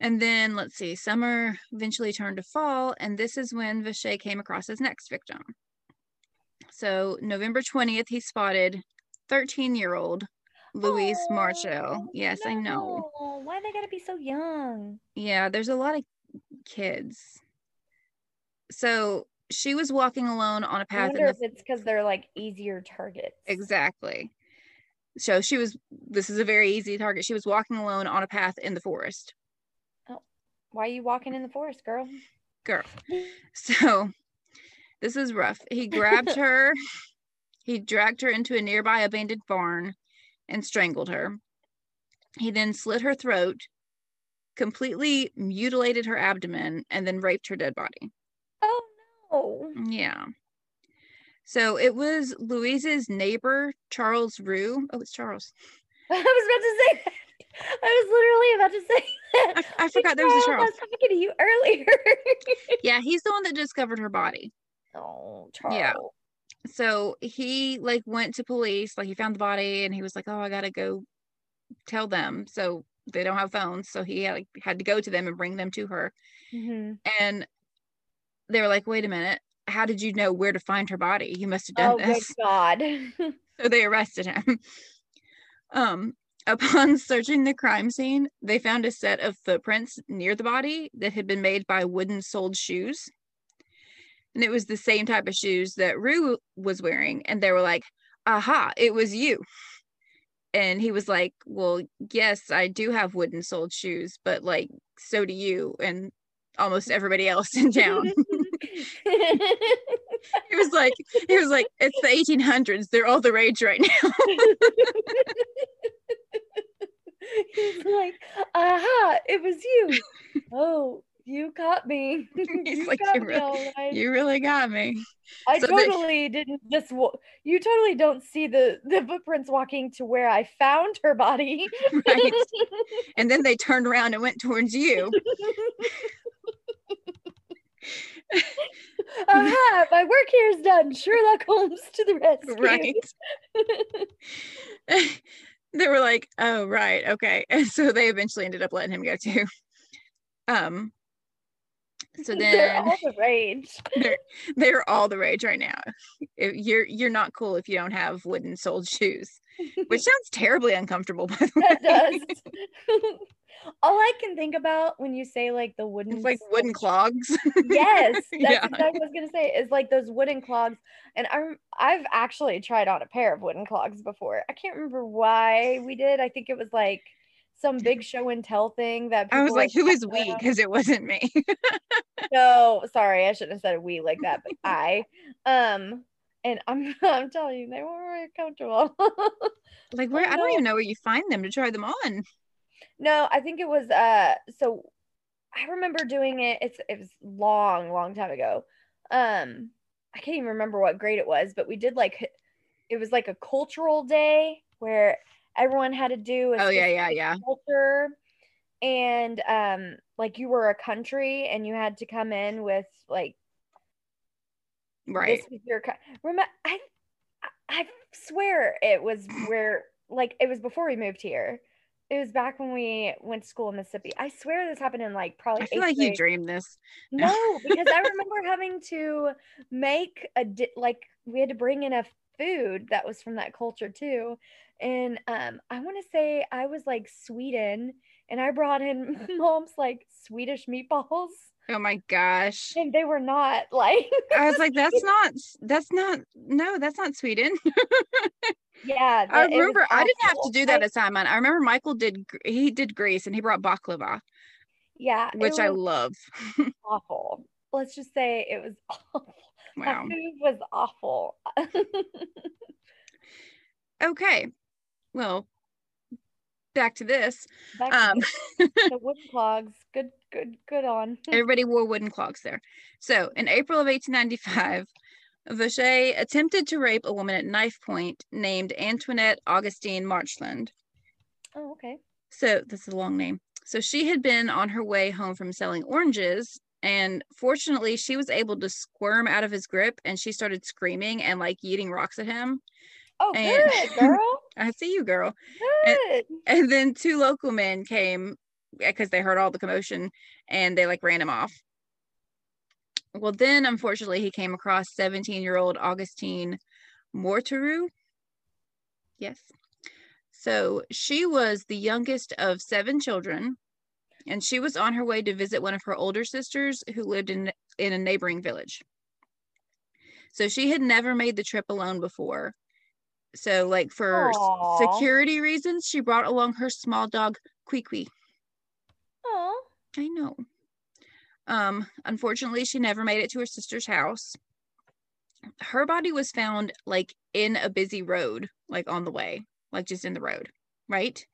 And then let's see, summer eventually turned to fall, and this is when Vacher came across his next victim. So November 20th, he spotted 13 year old Louise oh, Marchel. Yes, no. I know. Why they gotta be so young? Yeah, there's a lot of kids. So she was walking alone on a path. I wonder if the... it's because they're like easier targets. Exactly. So she was. This is a very easy target. She was walking alone on a path in the forest. Oh, why are you walking in the forest, girl? Girl. So this is rough. He grabbed her, he dragged her into a nearby abandoned barn and strangled her. He then slit her throat, completely mutilated her abdomen, and then raped her dead body. Oh no. Yeah. So it was Louise's neighbor, Charles Rue. Oh, it's Charles. I was about to say that. I was literally about to say that. I, I forgot there was a Charles. I was talking to you earlier. yeah, he's the one that discovered her body. Oh, Charles. Yeah. So he like went to police, like he found the body and he was like, Oh, I gotta go tell them. So they don't have phones. So he had, like, had to go to them and bring them to her. Mm-hmm. And they were like, Wait a minute, how did you know where to find her body? You must have done oh, this. Oh God. so they arrested him. Um, upon searching the crime scene, they found a set of footprints near the body that had been made by wooden soled shoes and it was the same type of shoes that Rue was wearing. And they were like, aha, it was you. And he was like, well, yes, I do have wooden soled shoes, but like, so do you and almost everybody else in town. He was like, he was like, it's the 1800s. They're all the rage right now. He's like, aha, it was you. Oh, you caught me. you like, you, really, right. you really got me. I so totally didn't just. You totally don't see the the footprints walking to where I found her body. right. And then they turned around and went towards you. Aha! My work here is done. Sherlock Holmes to the rescue. Right. they were like, "Oh, right, okay," and so they eventually ended up letting him go too. Um, so then they're all the rage. They're, they're all the rage right now. You're you're not cool if you don't have wooden soled shoes, which sounds terribly uncomfortable. By the way, that does. all I can think about when you say like the wooden, it's like wooden clogs. yes, that's yeah. exactly what I was gonna say. Is like those wooden clogs, and I'm I've actually tried on a pair of wooden clogs before. I can't remember why we did. I think it was like some big show and tell thing that I was like, who is we? Because it wasn't me. no, sorry, I shouldn't have said we like that, but I. Um, and I'm I'm telling you, they weren't very comfortable. like where I don't even know where you find them to try them on. No, I think it was uh so I remember doing it. It's it was long, long time ago. Um, I can't even remember what grade it was, but we did like it was like a cultural day where everyone had to do oh yeah yeah yeah culture and um like you were a country and you had to come in with like right this your remember i i swear it was where like it was before we moved here it was back when we went to school in Mississippi. I swear this happened in like probably. I feel like grade. you dreamed this. No, because I remember having to make a di- like we had to bring in a food that was from that culture too, and um, I want to say I was like Sweden, and I brought in mom's like Swedish meatballs. Oh my gosh. And they were not like I was like, that's not that's not no, that's not Sweden. yeah. I remember I didn't have to do that assignment. I remember Michael did he did Greece and he brought baklava. Yeah. Which I love. awful. Let's just say it was awful. Wow. That food was awful. okay. Well, back to this. Back um, the wooden clogs. Good, good, good on. everybody wore wooden clogs there. So in April of 1895, Vacher attempted to rape a woman at knife point named Antoinette Augustine Marchland. Oh, okay. So that's a long name. So she had been on her way home from selling oranges. And fortunately, she was able to squirm out of his grip and she started screaming and like eating rocks at him. Oh, and, good, girl. I see you, girl. Good. And, and then two local men came because they heard all the commotion and they like ran him off. Well, then unfortunately, he came across 17 year old Augustine Mortureux. Yes. So she was the youngest of seven children, and she was on her way to visit one of her older sisters who lived in, in a neighboring village. So she had never made the trip alone before. So, like for Aww. security reasons, she brought along her small dog Quiqui. Oh, I know. Um, unfortunately, she never made it to her sister's house. Her body was found like in a busy road, like on the way, like just in the road, right?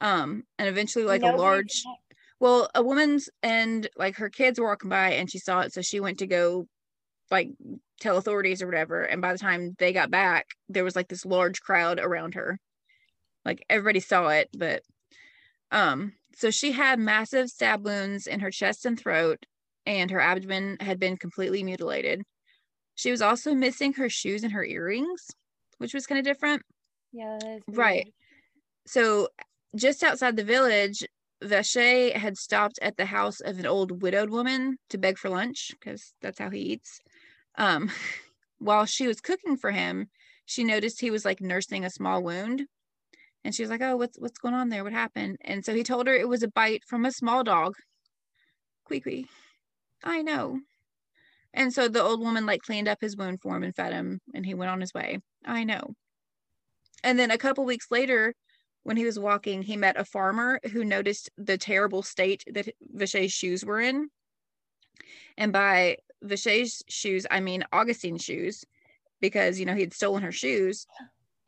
Um, and eventually, like a large, well, a woman's and like her kids were walking by and she saw it, so she went to go like tell authorities or whatever. And by the time they got back, there was like this large crowd around her. Like everybody saw it, but um, so she had massive stab wounds in her chest and throat, and her abdomen had been completely mutilated. She was also missing her shoes and her earrings, which was kind of different. Yeah, right. So just outside the village, Vacher had stopped at the house of an old widowed woman to beg for lunch because that's how he eats. Um, while she was cooking for him, she noticed he was like nursing a small wound. And she was like, Oh, what's what's going on there? What happened? And so he told her it was a bite from a small dog. Queequee. I know. And so the old woman like cleaned up his wound for him and fed him, and he went on his way. I know. And then a couple weeks later, when he was walking, he met a farmer who noticed the terrible state that Vacher's shoes were in. And by Vacher's shoes, I mean Augustine's shoes, because you know he'd stolen her shoes.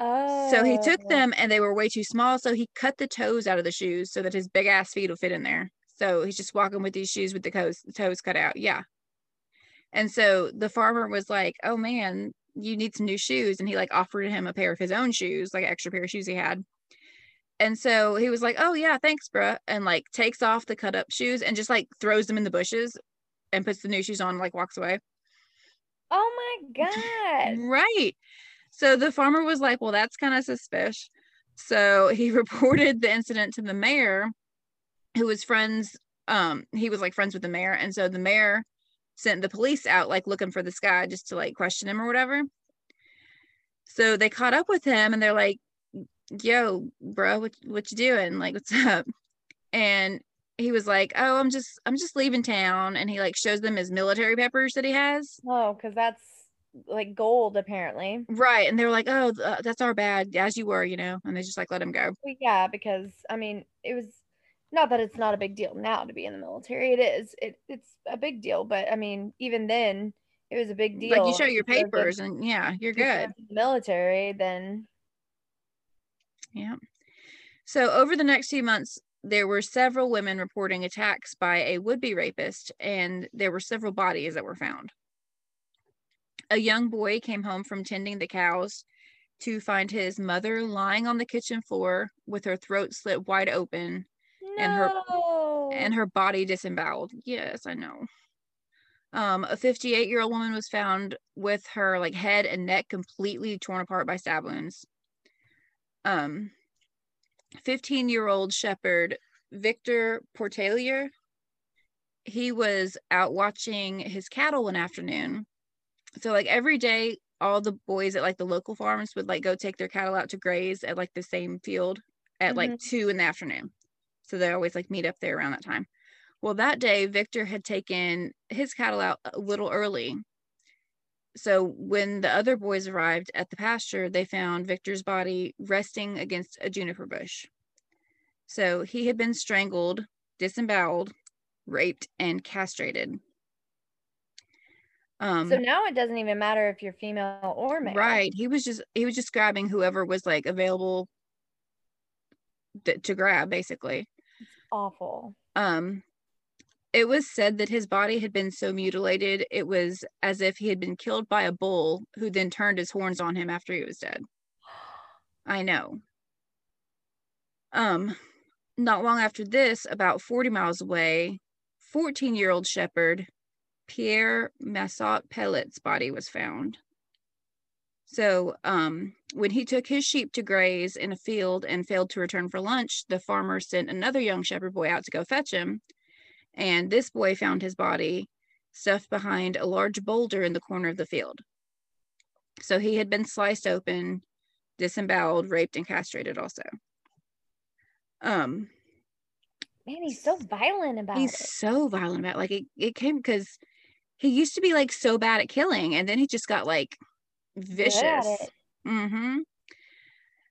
Oh. So he took oh. them and they were way too small. So he cut the toes out of the shoes so that his big ass feet would fit in there. So he's just walking with these shoes with the toes, the toes cut out. Yeah. And so the farmer was like, Oh man, you need some new shoes. And he like offered him a pair of his own shoes, like extra pair of shoes he had. And so he was like, Oh yeah, thanks, bruh. And like takes off the cut up shoes and just like throws them in the bushes and puts the new shoes on, like walks away. Oh my God. right. So the farmer was like, Well, that's kind of suspicious. So he reported the incident to the mayor, who was friends. Um, he was like friends with the mayor. And so the mayor sent the police out, like looking for this guy just to like question him or whatever. So they caught up with him and they're like, Yo, bro, what what you doing? Like, what's up? And he was like, "Oh, I'm just I'm just leaving town," and he like shows them his military peppers that he has. Oh, because that's like gold apparently. Right, and they were like, "Oh, uh, that's our bad, as you were," you know, and they just like let him go. Well, yeah, because I mean, it was not that it's not a big deal now to be in the military. It is. It it's a big deal, but I mean, even then, it was a big deal. Like you show your papers, and yeah, you're good. military, then. Yeah. So over the next few months, there were several women reporting attacks by a would-be rapist, and there were several bodies that were found. A young boy came home from tending the cows to find his mother lying on the kitchen floor with her throat slit wide open no. and her and her body disemboweled. Yes, I know. Um, a 58 year old woman was found with her like head and neck completely torn apart by stab wounds. Um, 15 year old shepherd Victor Portalier, he was out watching his cattle one afternoon. So like every day, all the boys at like the local farms would like go take their cattle out to graze at like the same field at mm-hmm. like two in the afternoon. So they always like meet up there around that time. Well, that day, Victor had taken his cattle out a little early. So when the other boys arrived at the pasture, they found Victor's body resting against a juniper bush. So he had been strangled, disemboweled, raped, and castrated. Um, so now it doesn't even matter if you're female or male. Right. He was just he was just grabbing whoever was like available th- to grab, basically. It's awful. Um, it was said that his body had been so mutilated, it was as if he had been killed by a bull who then turned his horns on him after he was dead. I know. Um, not long after this, about 40 miles away, 14 year old shepherd Pierre Massot Pellet's body was found. So, um, when he took his sheep to graze in a field and failed to return for lunch, the farmer sent another young shepherd boy out to go fetch him. And this boy found his body stuffed behind a large boulder in the corner of the field. So he had been sliced open, disemboweled, raped, and castrated also. Um man, he's so violent about he's it. He's so violent about it. like it, it came because he used to be like so bad at killing and then he just got like vicious. Mm-hmm.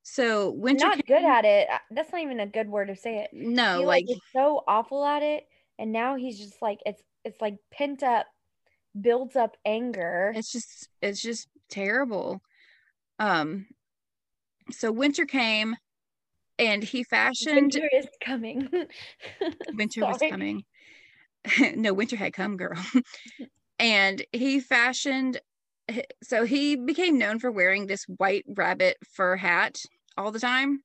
So winter not came, good at it. Uh, that's not even a good word to say it. No, like, like so awful at it and now he's just like it's it's like pent up builds up anger. It's just it's just terrible. Um so winter came and he fashioned winter is coming. Winter was coming. No winter had come girl. And he fashioned so he became known for wearing this white rabbit fur hat all the time.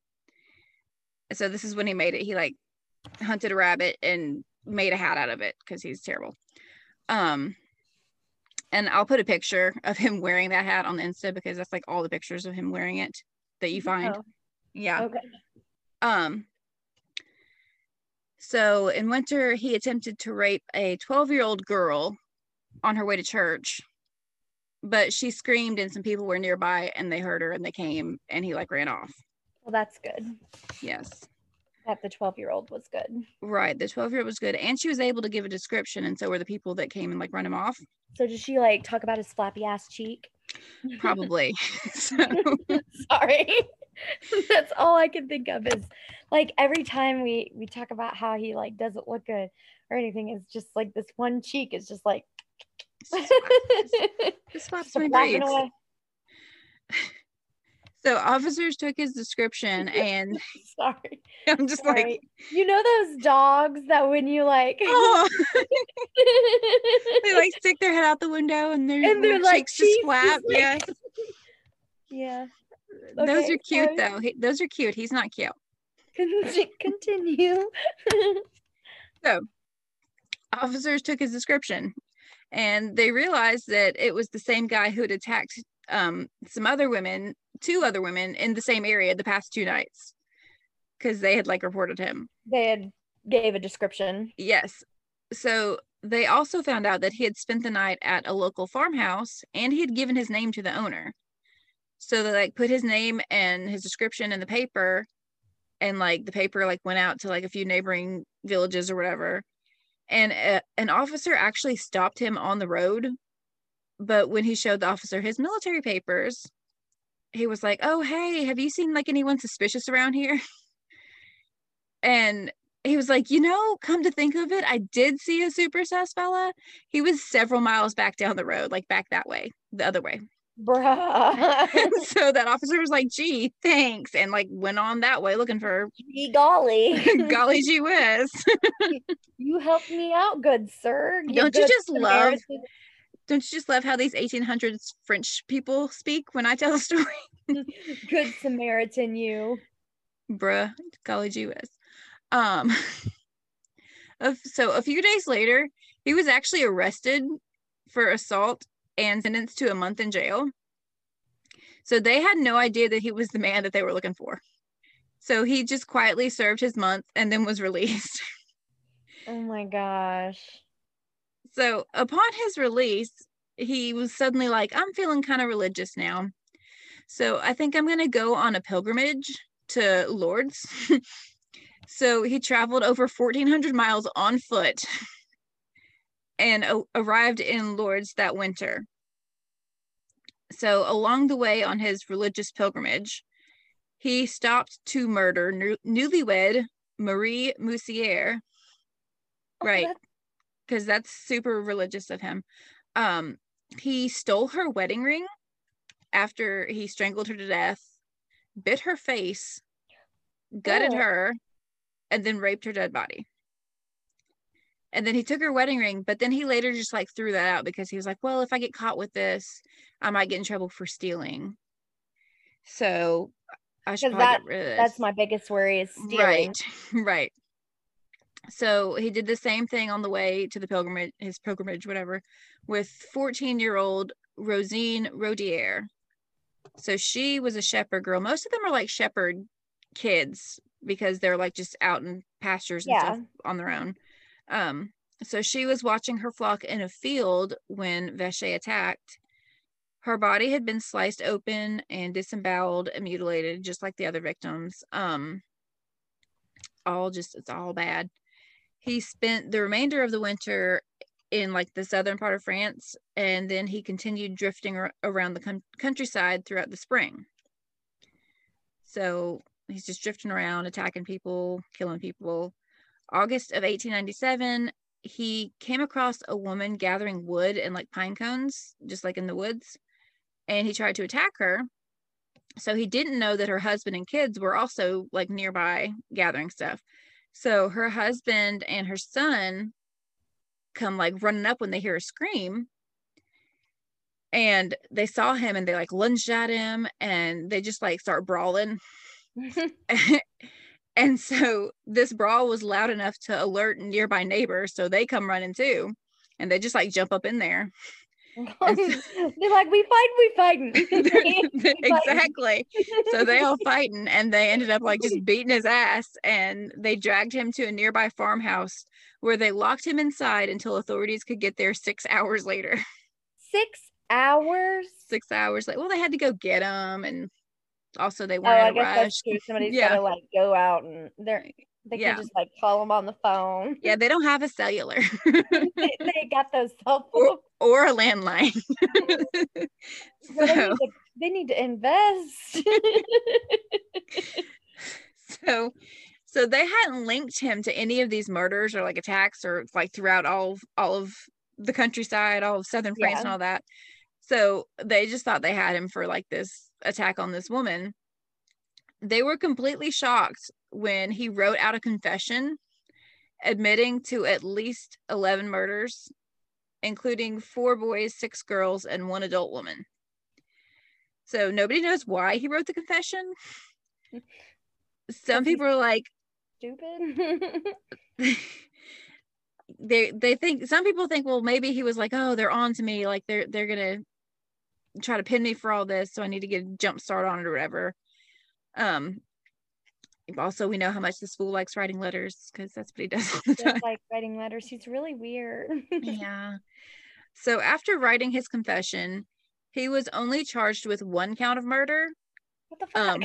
So this is when he made it. He like hunted a rabbit and made a hat out of it because he's terrible. Um, and I'll put a picture of him wearing that hat on the Insta because that's like all the pictures of him wearing it that you find. Oh. Yeah. Okay. Um. So in winter, he attempted to rape a 12 year old girl on her way to church, but she screamed and some people were nearby and they heard her and they came and he like ran off. Well, that's good. Yes that the 12 year old was good. Right. The 12 year old was good. And she was able to give a description. And so were the people that came and like run him off. So did she like talk about his flappy ass cheek? Probably. Sorry. That's all I can think of is like every time we we talk about how he like doesn't look good or anything, it's just like this one cheek is just like just my braids. So officers took his description and sorry. I'm just sorry. like you know those dogs that when you like oh. they like stick their head out the window and their, and their like just flap. Like... Yeah. yeah. Okay, those are cute sorry. though. He, those are cute. He's not cute. Continue. so officers took his description and they realized that it was the same guy who had attacked um, some other women two other women in the same area the past two nights because they had like reported him. They had gave a description. Yes. So they also found out that he had spent the night at a local farmhouse and he had given his name to the owner. So they like put his name and his description in the paper and like the paper like went out to like a few neighboring villages or whatever. And a, an officer actually stopped him on the road but when he showed the officer his military papers, he was like, "Oh, hey, have you seen like anyone suspicious around here?" And he was like, "You know, come to think of it, I did see a super sus fella. He was several miles back down the road, like back that way, the other way." Bruh. so that officer was like, "Gee, thanks," and like went on that way looking for. Gee golly. golly gee whiz. you helped me out, good sir. You Don't you good just Samaritan. love? Don't you just love how these 1800s French people speak when I tell a story? good Samaritan? You. Bruh, gee whiz. Um. so a few days later, he was actually arrested for assault and sentenced to a month in jail. So they had no idea that he was the man that they were looking for. So he just quietly served his month and then was released. Oh my gosh. So upon his release, he was suddenly like, I'm feeling kind of religious now. So I think I'm going to go on a pilgrimage to Lourdes. so he traveled over 1,400 miles on foot and arrived in Lourdes that winter. So along the way on his religious pilgrimage, he stopped to murder new- newlywed Marie Moussier. Oh, Right because that's super religious of him. Um, he stole her wedding ring after he strangled her to death, bit her face, gutted Oh. her, and then raped her dead body. And then he took her wedding ring, but then he later just like threw that out because he was like, well, if I get caught with this, I might get in trouble for stealing. So I should that- get rid of this. That's my biggest worry is stealing. Right, right. So he did the same thing on the way to the pilgrimage, his pilgrimage, whatever, with 14 year old Rosine Rodier. So she was a shepherd girl. Most of them are like shepherd kids because they're like just out in pastures and stuff on their own. Um, so she was watching her flock in a field when Vacher attacked. Her body had been sliced open and disemboweled and mutilated, just like the other victims. Um, all just it's all bad. He spent the remainder of the winter in like the southern part of France, and then he continued drifting ar- around the coun- countryside throughout the spring. So he's just drifting around, attacking people, killing people. August of 1897, he came across a woman gathering wood and like pine cones, just like in the woods, and he tried to attack her. So he didn't know that her husband and kids were also like nearby gathering stuff. So her husband and her son come like running up when they hear a scream. And they saw him and they like lunged at him and they just like start brawling. and so this brawl was loud enough to alert nearby neighbors. So they come running too. And they just like jump up in there. They're like, we fight, we fighting. exactly. So they all fighting and they ended up like just beating his ass and they dragged him to a nearby farmhouse where they locked him inside until authorities could get there six hours later. Six hours. six hours like well they had to go get him and also they Oh, weren't I in a rush. Somebody's Yeah. gotta like go out and they're they Yeah. can just like call them on the phone. yeah they don't have a cellular they, they got those cell Or- phones. or a landline So they, need to, they need to invest. so so they hadn't linked him to any of these murders or like attacks or like throughout all of all of the countryside all of southern france and all that so they just thought they had him for like this attack on this woman they were completely shocked when he wrote out a confession admitting to at least 11 murders including four boys six girls and one adult woman. So nobody knows why he wrote the confession. Some people are like Stupid. they they think some people think well maybe he was like oh they're on to me. Like they're they're gonna try to pin me for all this so i need to get a jump start on it or whatever. Um also we know how much this fool likes writing letters because that's what he does all the time Just like writing letters. He's really weird. yeah so after writing his confession he was only charged with one count of murder What the fuck? Um,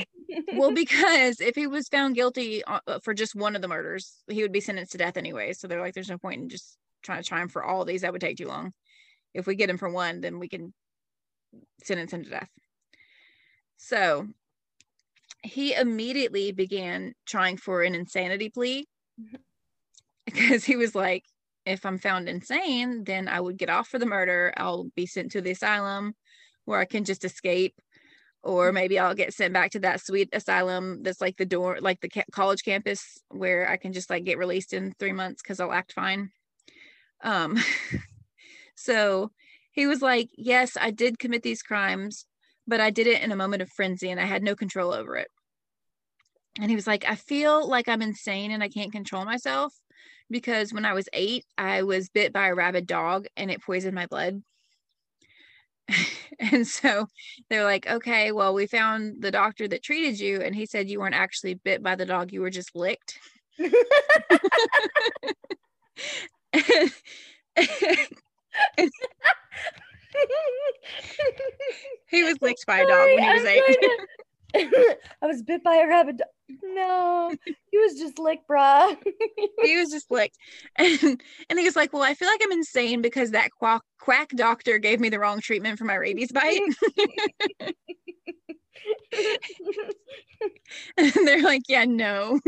well because if he was found guilty uh, uh, for just one of the murders he would be sentenced to death anyway so they're like there's no point in just trying to try him for all these that would take too long if we get him for one, then we can sentence him to death. So he immediately began trying for an insanity plea because he was like, if I'm found insane, then I would get off for the murder. I'll be sent to the asylum where I can just escape. Or maybe I'll get sent back to that sweet asylum that's like the door, like the college campus where I can just like get released in three months because I'll act fine. Um, so he was like, Yes, I did commit these crimes, but I did it in a moment of frenzy and I had no control over it. And he was like, I feel like I'm insane and I can't control myself because when I was eight, I was bit by a rabid dog and it poisoned my blood. and so they're like, okay, well, we found the doctor that treated you, and he said you weren't actually bit by the dog, you were just licked. he was licked by a dog when he was eight. I was bit by a rabbit. No, he was just licked, bruh. he was just licked. And, and he was like, Well, I feel like I'm insane because that quack, quack doctor gave me the wrong treatment for my rabies bite. and they're like, Yeah, no.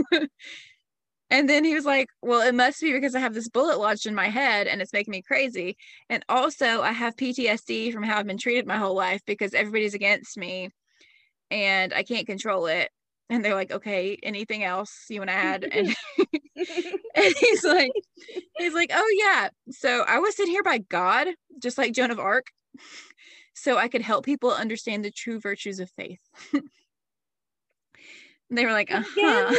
And then he was like, Well, it must be because I have this bullet lodged in my head and it's making me crazy. And also, I have PTSD from how I've been treated my whole life because everybody's against me and I can't control it. And they're like, Okay, anything else you want to add? And, and he's like, He's like, Oh, yeah. So I was sent here by God, just like Joan of Arc, so I could help people understand the true virtues of faith. They were like, uh huh.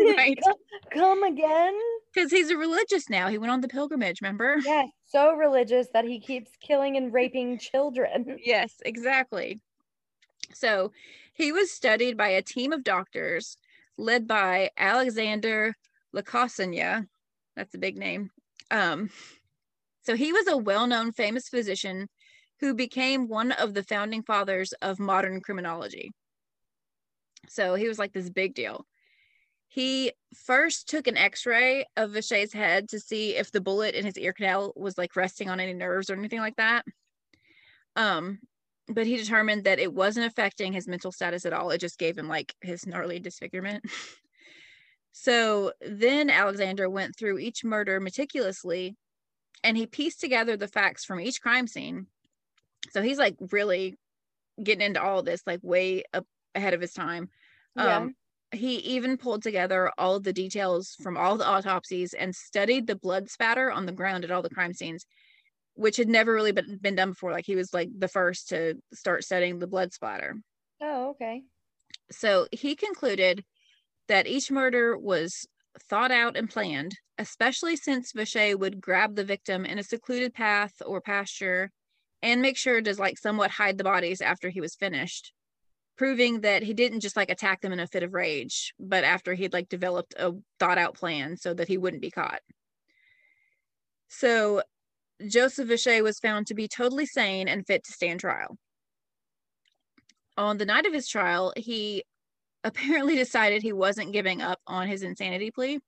right. Come, come again? Because he's a religious now. He went on the pilgrimage, remember? Yes, so religious that he keeps killing and raping children. Yes, exactly. So he was studied by a team of doctors led by Alexander Lacassagne. That's a big name. Um, so he was a well known, famous physician who became one of the founding fathers of modern criminology. So he was like this big deal. He first took an x-ray of Vacher's head to see if the bullet in his ear canal was like resting on any nerves or anything like that. Um, but he determined that it wasn't affecting his mental status at all. It just gave him like his gnarly disfigurement. so then Alexander went through each murder meticulously and he pieced together the facts from each crime scene. So he's like really getting into all this like way up ahead of his time. Yeah. Um, he even pulled together all the details from all the autopsies and studied the blood spatter on the ground at all the crime scenes, which had never really been, been done before. Like he was like the first to start studying the blood splatter. Oh, okay. So he concluded that each murder was thought out and planned, especially since Vacher would grab the victim in a secluded path or pasture and make sure to like somewhat hide the bodies after he was finished proving that he didn't just like attack them in a fit of rage, but after he'd like developed a thought out plan so that he wouldn't be caught. So Joseph Vacher was found to be totally sane and fit to stand trial. On the night of his trial, he apparently decided he wasn't giving up on his insanity plea.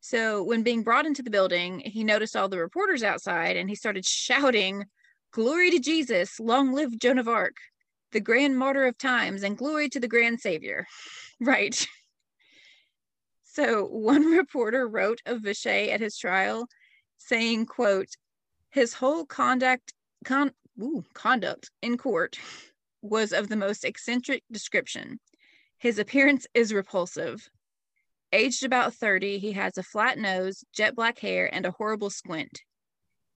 So, when being brought into the building, he noticed all the reporters outside and he started shouting, Glory to Jesus, long live Joan of Arc the grand martyr of times and glory to the grand savior. Right. So one reporter wrote of Vacher at his trial saying, quote, his whole conduct con- ooh, conduct in court was of the most eccentric description. His appearance is repulsive. Aged about 30, he has a flat nose, jet black hair, and a horrible squint.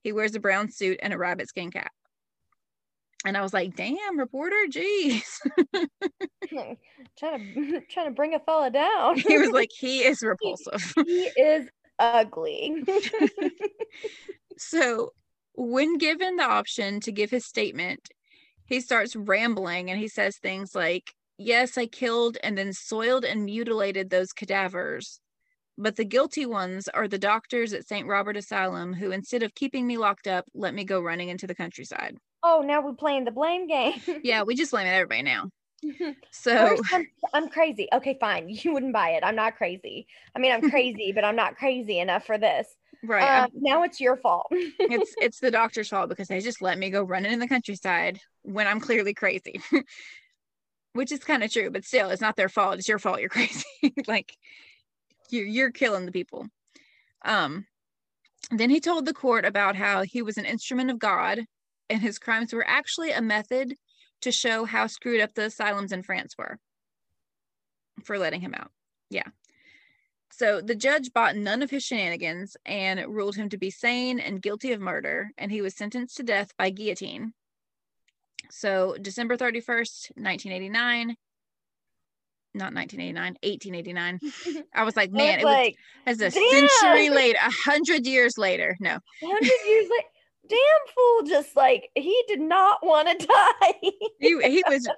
He wears a brown suit and a rabbit skin cap and I was like, damn, reporter, jeez. trying to trying to bring a fella down. he was like, he is repulsive. He, he is ugly. so when given the option to give his statement, he starts rambling and he says things like, Yes, I killed and then soiled and mutilated those cadavers. But the guilty ones are the doctors at St. Robert Asylum who, instead of keeping me locked up, let me go running into the countryside oh, now we're playing the blame game. yeah, we just blame everybody now. So I'm, I'm, crazy. Okay, fine. You wouldn't buy it. I'm not crazy. I mean, I'm crazy, but I'm not crazy enough for this. Right. Um, now it's your fault. it's it's the doctor's fault because they just let me go running in the countryside when I'm clearly crazy. Which is kind of true, but still it's not their fault. It's your fault you're crazy. like you you're killing the people. Um then he told the court about how he was an instrument of God and his crimes were actually a method to show how screwed up the asylums in France were for letting him out. Yeah. So the judge bought none of his shenanigans and ruled him to be sane and guilty of murder, and he was sentenced to death by guillotine. So December 31st, 1989. Not 1989, 1889. I was like, man, was like, it was as a damn. century later, a hundred years later. No, 100 years later. Damn fool, just like he did not want to die. he, he was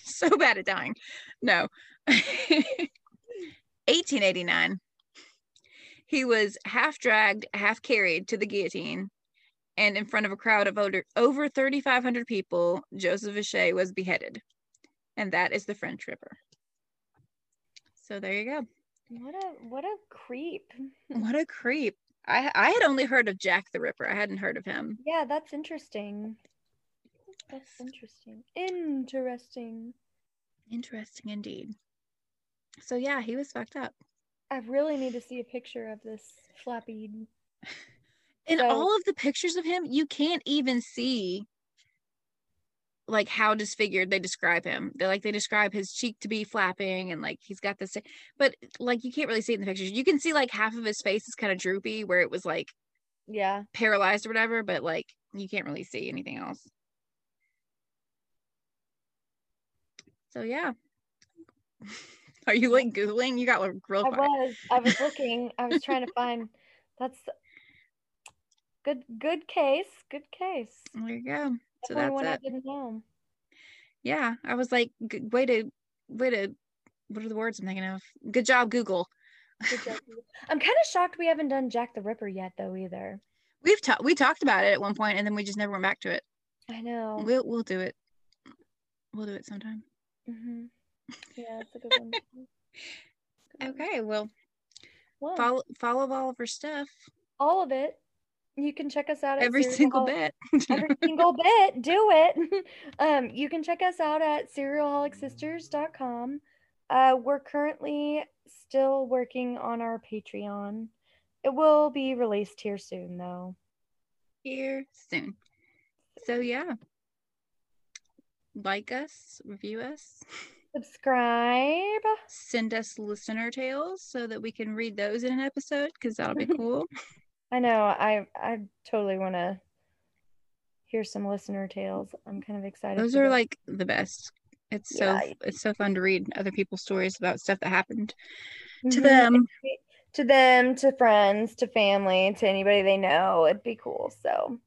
so bad at dying. No. 1889. He was half dragged, half carried to the guillotine. And in front of a crowd of over, over 3,500 people, Joseph Vacher was beheaded. And that is the French Ripper. So there you go. what a what a creep. What a creep. I, I had only heard of Jack the Ripper. I hadn't heard of him. Yeah, that's interesting. That's interesting. Interesting. Interesting indeed. So yeah, he was fucked up. I really need to see a picture of this flappy. in So- all of the pictures of him, you can't even see like how disfigured they describe him. They like they describe his cheek to be flapping and like he's got this but like you can't really see it in the pictures. You can see like half of his face is kind of droopy where it was like Yeah. paralyzed or whatever, but like you can't really see anything else. So yeah. Are you like googling? You got like real I quiet. was. I was looking. I was trying to find. That's good. Good case. Good case. There you go. So that's one it. I didn't know. yeah i was like way to way to what are the words i'm thinking of good job google Good job. I'm kind of shocked we haven't done Jack the Ripper yet, though. Either. we've talked we talked about it at one point and then we just never went back to it I know. we'll we'll do it we'll do it sometime hmm Yeah, that's a good one. Good one. okay well Well, follow follow all of her stuff all of it. You can check us out at every single bit. every single bit. Do it. Um you can check us out at serialholicsisters.com uh we're currently still working on our patreon. It will be released here soon though. Here soon. So yeah. Like us review us. Subscribe. Send us listener tales so that we can read those in an episode because that'll be cool i know i i totally want to hear some listener tales i'm kind of excited those are like the best it's so Yeah. it's so fun to read other people's stories about stuff that happened to Mhm. them to them to friends to family to anybody they know it'd be cool so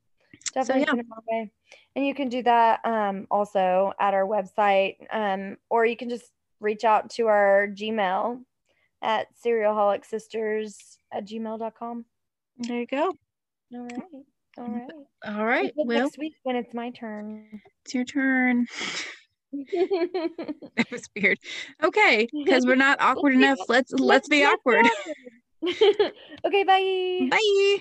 definitely yeah. my way. and you can do that um, also at our website um, or you can just reach out to our gmail at serialholicsisters at gmail.com there you go. All right. All right. all right. Well next week when it's my turn. it's your turn. That was weird. Okay because we're not awkward enough. Let's let's be Let's awkward. get awkward. okay bye. Bye